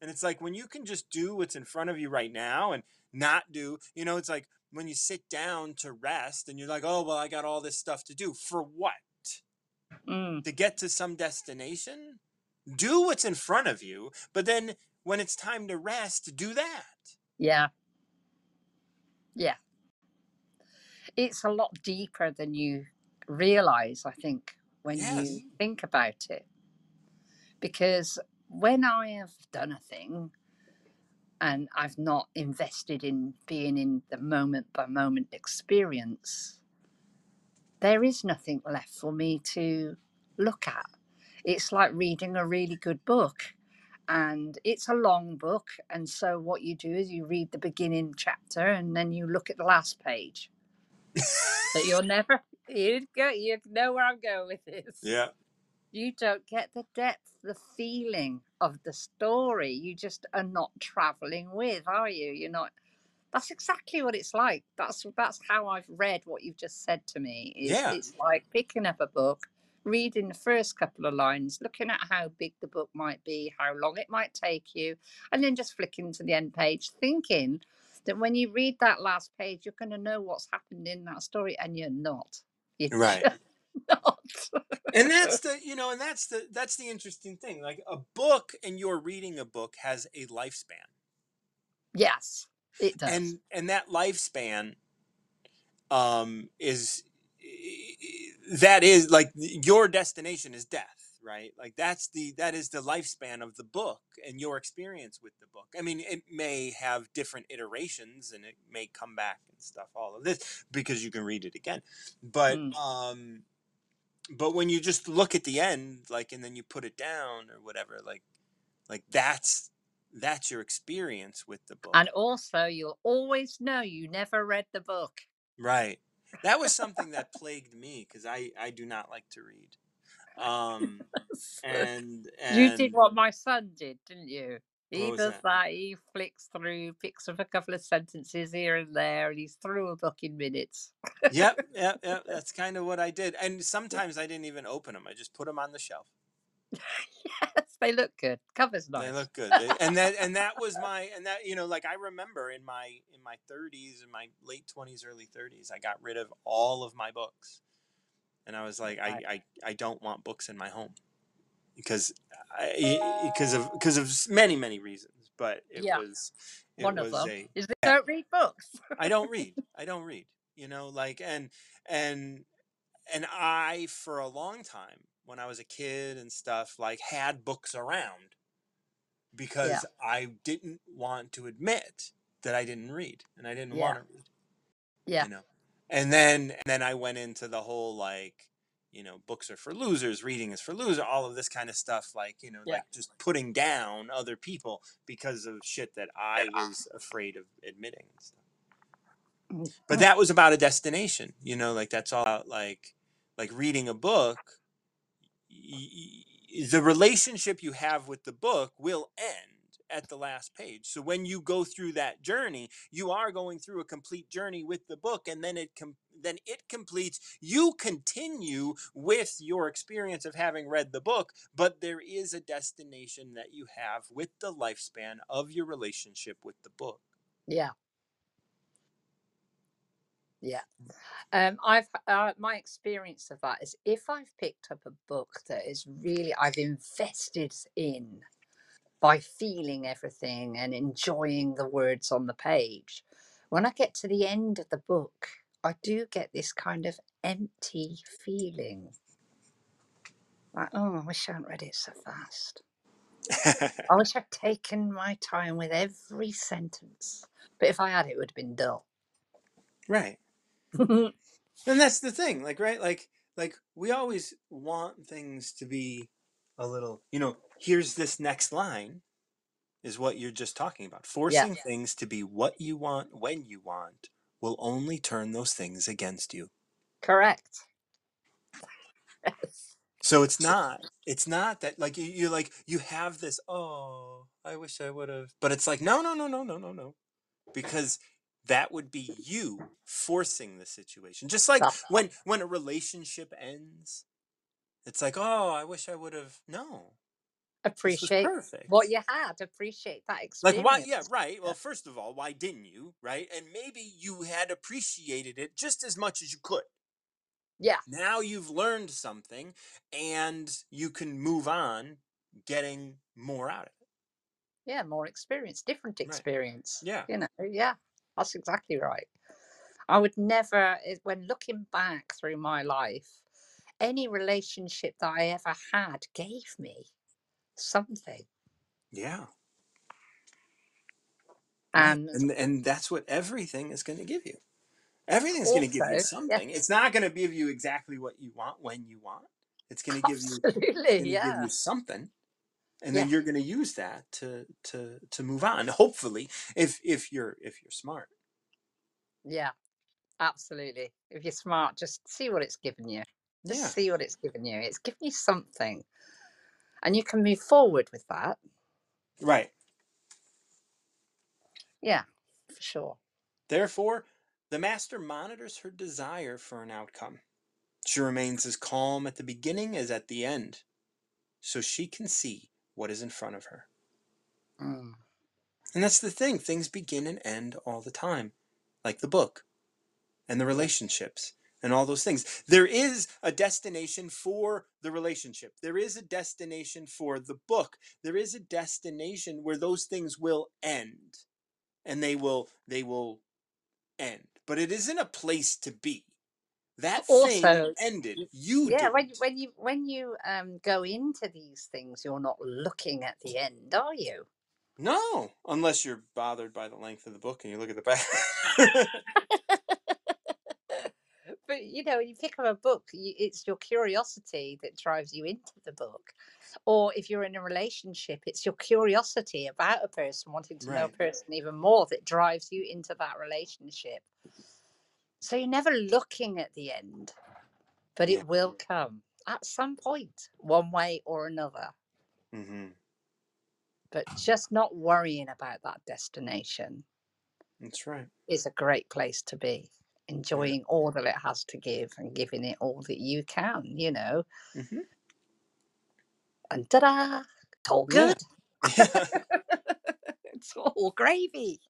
S1: And it's like when you can just do what's in front of you right now and not do, you know, it's like when you sit down to rest and you're like, oh, well, I got all this stuff to do. For what?
S5: mm,
S1: To get to some destination? Do what's in front of you. But then when it's time to rest, do that.
S5: yeah, yeah. It's a lot deeper than you realize, I think, when
S1: Yes.
S5: you think about it. Because when I have done a thing and I've not invested in being in the moment by moment experience, there is nothing left for me to look at. It's like reading a really good book. And it's a long book. And so, what you do is you read the beginning chapter and then you look at the last page. But you'll never, you go, you know where I'm going with this.
S1: Yeah.
S5: You don't get the depth, the feeling of the story. You just are not traveling with, are you? You're not that's exactly what it's like. That's that's how I've read what you've just said to me. Is
S1: Yeah.
S5: it's like picking up a book, reading the first couple of lines, looking at how big the book might be, how long it might take you, and then just flicking to the end page, thinking that when you read that last page, you're going to know what's happened in that story, and you're not. You're
S1: Right.
S5: not.
S1: and that's the you know and that's the that's the interesting thing like a book and you're reading a book has a lifespan
S5: yes, it does.
S1: and and that lifespan um is that is like your destination is death right like that's the that is the lifespan of the book and your experience with the book i mean it may have different iterations and it may come back and stuff all of this because you can read it again but
S5: Mm.
S1: um but when you just look at the end like and then you put it down or whatever like like that's that's your experience with the book
S5: and also, you'll always know you never read the book.
S1: Right. That was something that plagued me because I I do not like to read. Um and and
S5: You did what my son did, didn't you? He does
S1: that?
S5: that. He flicks through, picks up a couple of sentences here and there, and he's through a book in minutes.
S1: Yep, yep, yep. That's kind of what I did. And sometimes I didn't even open them. I just put them on the shelf.
S5: yes, they look good. Cover's nice.
S1: They look good. And that and that was my and that you know like I remember in my in my 30s in my late 20s early 30s I got rid of all of my books. And I was like I
S5: Right.
S1: I, I don't want books in my home. Because I because of uh. because of many many reasons, but it
S5: Yeah.
S1: was it
S5: One
S1: was
S5: of them
S1: a
S5: is they don't read books.
S1: I don't read. I don't read. You know, like and and and I for a long time when I was a kid and stuff like had books around because I didn't want to admit that I didn't read and I didn't
S5: Yeah.
S1: want to read.
S5: Yeah.
S1: You know. And then and then I went into the whole like you know, books are for losers, reading is for loser, all of this kind of stuff, like, you know,
S5: Yeah.
S1: like just putting down other people because of shit that I was afraid of admitting and stuff
S5: Mm.
S1: but that was about a destination you know like that's all about like like reading a book the relationship you have with the book will end at the last page. So when you go through that journey you are going through a complete journey with the book and then it com- then it completes. You continue with your experience of having read the book but there is a destination that you have with the lifespan of your relationship with the book.
S5: Yeah. Yeah. Um, I've uh, my experience of that is if I've picked up a book that is really I've invested in by feeling everything and enjoying the words on the page, when I get to the end of the book, I do get this kind of empty feeling. Like, oh, I wish I hadn't read it so fast. I wish I'd taken my time with every sentence. But if I had, it would have been dull.
S1: right And that's the thing, like right, like like we always want things to be a little, you know, here's this next line is what you're just talking about. Forcing things to be what you want when you want will only turn those things against you.
S5: Correct. Yes.
S1: So it's not it's not that like you you like you have this oh, I wish I would have. But it's like no, no, no, no, no, no, no. Because that would be you forcing the situation. Just like
S5: That's
S1: when when a relationship ends, it's like, "Oh, I wish I would have no.
S5: Appreciate what you had. Appreciate that experience Like
S1: why yeah, right. Well, first of all, why didn't you, right? And maybe you had appreciated it just as much as you could.
S5: Yeah.
S1: Now you've learned something and you can move on getting more out of it.
S5: Yeah. More experience, different
S1: Right.
S5: experience.
S1: Yeah.
S5: You know. Yeah. That's exactly right. I would never, eh, when looking back through my life, any relationship that I ever had gave me something.
S1: Yeah.
S5: And
S1: And and that's what everything is going to give you. Everything's going to give you something.
S5: yes,
S1: It's not going to give you exactly what you want when you want. It's going to give you
S5: absolutely,
S1: give
S5: yeah,
S1: you something and
S5: yeah,
S1: then you're going to use that to to to move on hopefully if if you're if you're smart
S5: yeah, absolutely. If you're smart, just see what it's given you. Just
S1: yeah
S5: see what it's given you. It's given you something, and you can move forward with that.
S1: right
S5: Yeah, for sure.
S1: therefore the master monitors her desire for an outcome she remains as calm at the beginning as at the end so she can see what is in front of her
S5: Mm.
S1: and that's the thing things begin and end all the time like the book and the relationships and all those things. There is a destination for the relationship. There is a destination for the book. There is a destination where those things will end and they will they will end. But it isn't a place to be. That thing
S5: Also,
S1: ended. You
S5: yeah, when
S1: didn't.
S5: when you when you um go into these things, you're not looking at the end, are you?
S1: No, unless you're bothered by the length of the book and you look at the back.
S5: but you know, when you pick up a book, you, it's your curiosity that drives you into the book. Or if you're in a relationship, it's your curiosity about a person, wanting to know a person even more, that drives you into that relationship. So you're never looking at the end, but
S1: Yeah.
S5: it will come at some point, one way or another.
S1: hmm
S5: But just not worrying about that destination
S1: That's right.
S5: is a great place to be. Enjoying all that it has to give and giving it all that you can, you know.
S1: hmm
S5: And ta da! It's all good.
S1: Yeah.
S5: it's all gravy.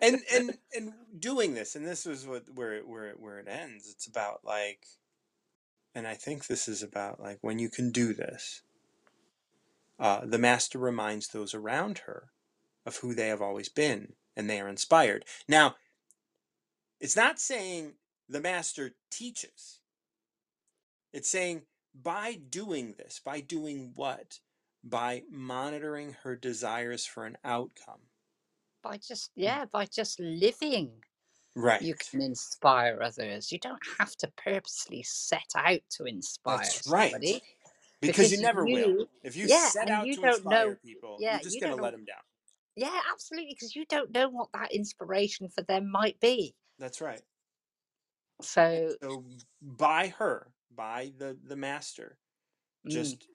S1: and and and doing this and this is what where it where it where it ends it's about like and i think this is about like when you can do this uh, the master reminds those around her of who they have always been and they are inspired now it's not saying the master teaches it's saying by doing this by doing what by monitoring her desires for an outcome.
S5: By just yeah, by just living,
S1: right.
S5: you can inspire others. You don't have to purposely set out to inspire
S1: that's right.
S5: somebody
S1: because you
S5: because
S1: never will. if you
S5: yeah,
S1: set out
S5: you
S1: to
S5: don't
S1: inspire
S5: know
S1: people
S5: yeah,
S1: you're just
S5: you
S1: going to let them down.
S5: yeah, absolutely, because you don't know what that inspiration for them might be.
S1: that's right.
S5: So
S1: so by her by the the master
S5: mm,
S1: just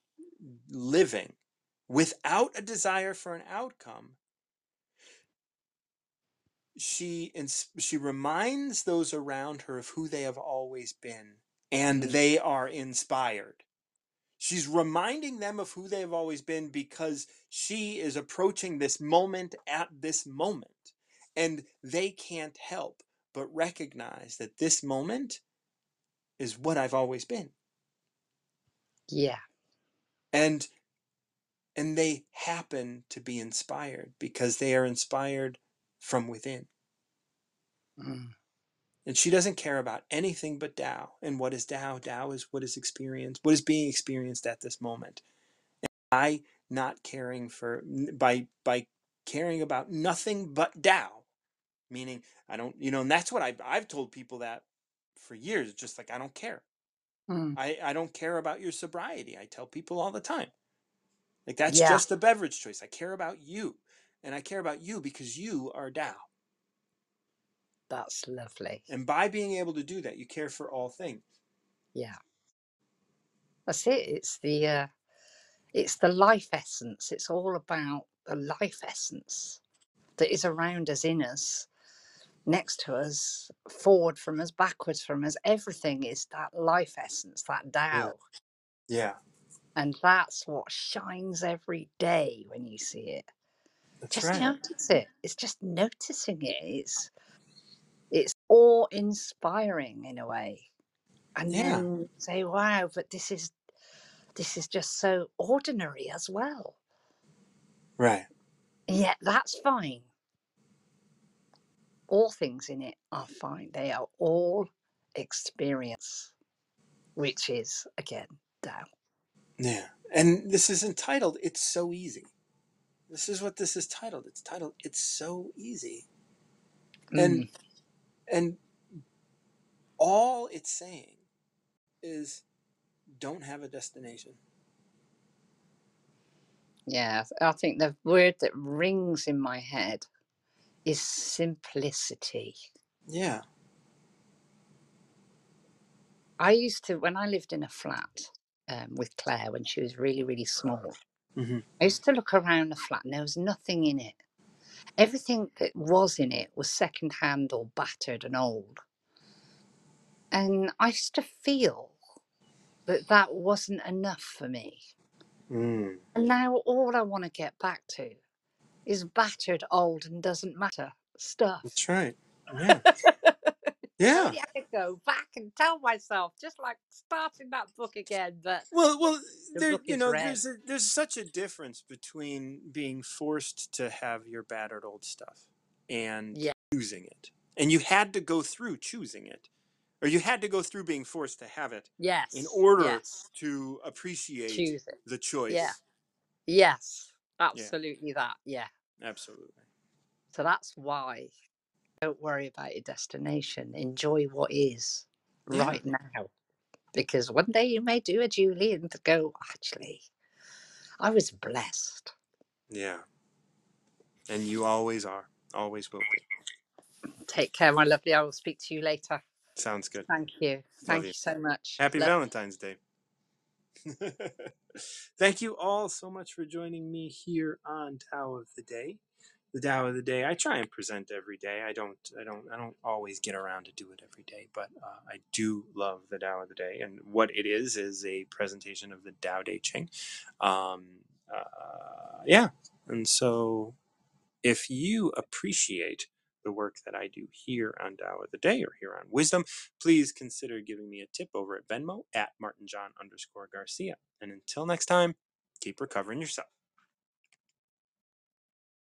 S1: living without a desire for an outcome she she reminds those around her of who they have always been and
S5: mm,
S1: they are inspired. She's reminding them of who they have always been because she is approaching this moment at this moment and they can't help but recognize that this moment is what I've always been.
S5: Yeah,
S1: and and they happen to be inspired because they are inspired from within
S5: mm,
S1: And she doesn't care about anything but Tao. And what is Tao? Tao is what is experienced, what is being experienced at this moment. And by not caring for, by by caring about nothing but Tao, meaning I don't, you know, and that's what I've, I've told people that for years. Just like I don't care.
S5: mm,
S1: I, I don't care about your sobriety. I tell people all the time. Like that's
S5: yeah,
S1: just a beverage choice. I care about you. And I care about you because you are Tao.
S5: that's lovely.
S1: And by being able to do that, you care for all things.
S5: Yeah, that's it. It's the uh, it's the life essence. It's all about the life essence that is around us, in us, next to us, forward from us, backwards from us. Everything is that life essence, that
S1: Yeah. Yeah.
S5: And that's what shines every day when you see it.
S1: That's
S5: Just
S1: right.
S5: notice it. It's just noticing it. It's it's awe inspiring in a way. And
S1: Yeah.
S5: then say, wow, but this is this is just so ordinary as well.
S1: Right.
S5: Yeah, that's fine. All things in it are fine. They are all experience, which is again Tao.
S1: Yeah. And this is entitled It's So Easy. This is what this is titled. It's titled It's So Easy.
S5: Mm,
S1: And and all it's saying is don't have a destination.
S5: Yeah, I think the word that rings in my head is simplicity.
S1: Yeah.
S5: I used to, when I lived in a flat um, with Claire when she was really, really small,
S1: hmm
S5: I used to look around the flat and there was nothing in it. Everything that was in it was secondhand or battered and old. And I used to feel that that wasn't enough for me.
S1: Mm.
S5: And now all I want to get back to is battered, old, and doesn't matter stuff.
S1: That's right. Yeah.
S5: I
S1: Yeah.
S5: really had to go back and tell myself, just like starting that book again. But
S1: Well, well,
S5: The
S1: there, you know,
S5: red.
S1: there's a, there's such a difference between being forced to have your battered old stuff and
S5: Yeah.
S1: choosing it, and you had to go through choosing it, or you had to go through being forced to have it
S5: yes,
S1: in order
S5: yes,
S1: to appreciate
S5: choose it.
S1: the choice.
S5: Yeah. Yes, absolutely that. Yeah.
S1: Absolutely.
S5: So that's why. Don't worry about your destination. Enjoy what is
S1: Yeah.
S5: right now. Because one day you may do a Julie and go, actually, I was blessed.
S1: Yeah. And you always are. Always will be.
S5: Take care, my lovely. I will speak to you later.
S1: Sounds good.
S5: Thank you. Thank
S1: you.
S5: you so much.
S1: Happy
S5: Love-
S1: Valentine's Day. Thank you all so much for joining me here on Tao of the Day. The Tao of the Day I try and present every day. I don't I don't I don't always get around to do it every day, but uh, I do love the Tao of the Day and what it is is a presentation of the Tao Te Ching. Um, uh, yeah. And so if you appreciate the work that I do here on Tao of the Day or here on Wisdom, please consider giving me a tip over at Venmo at martinjohn underscore Garcia. And until next time, keep recovering yourself.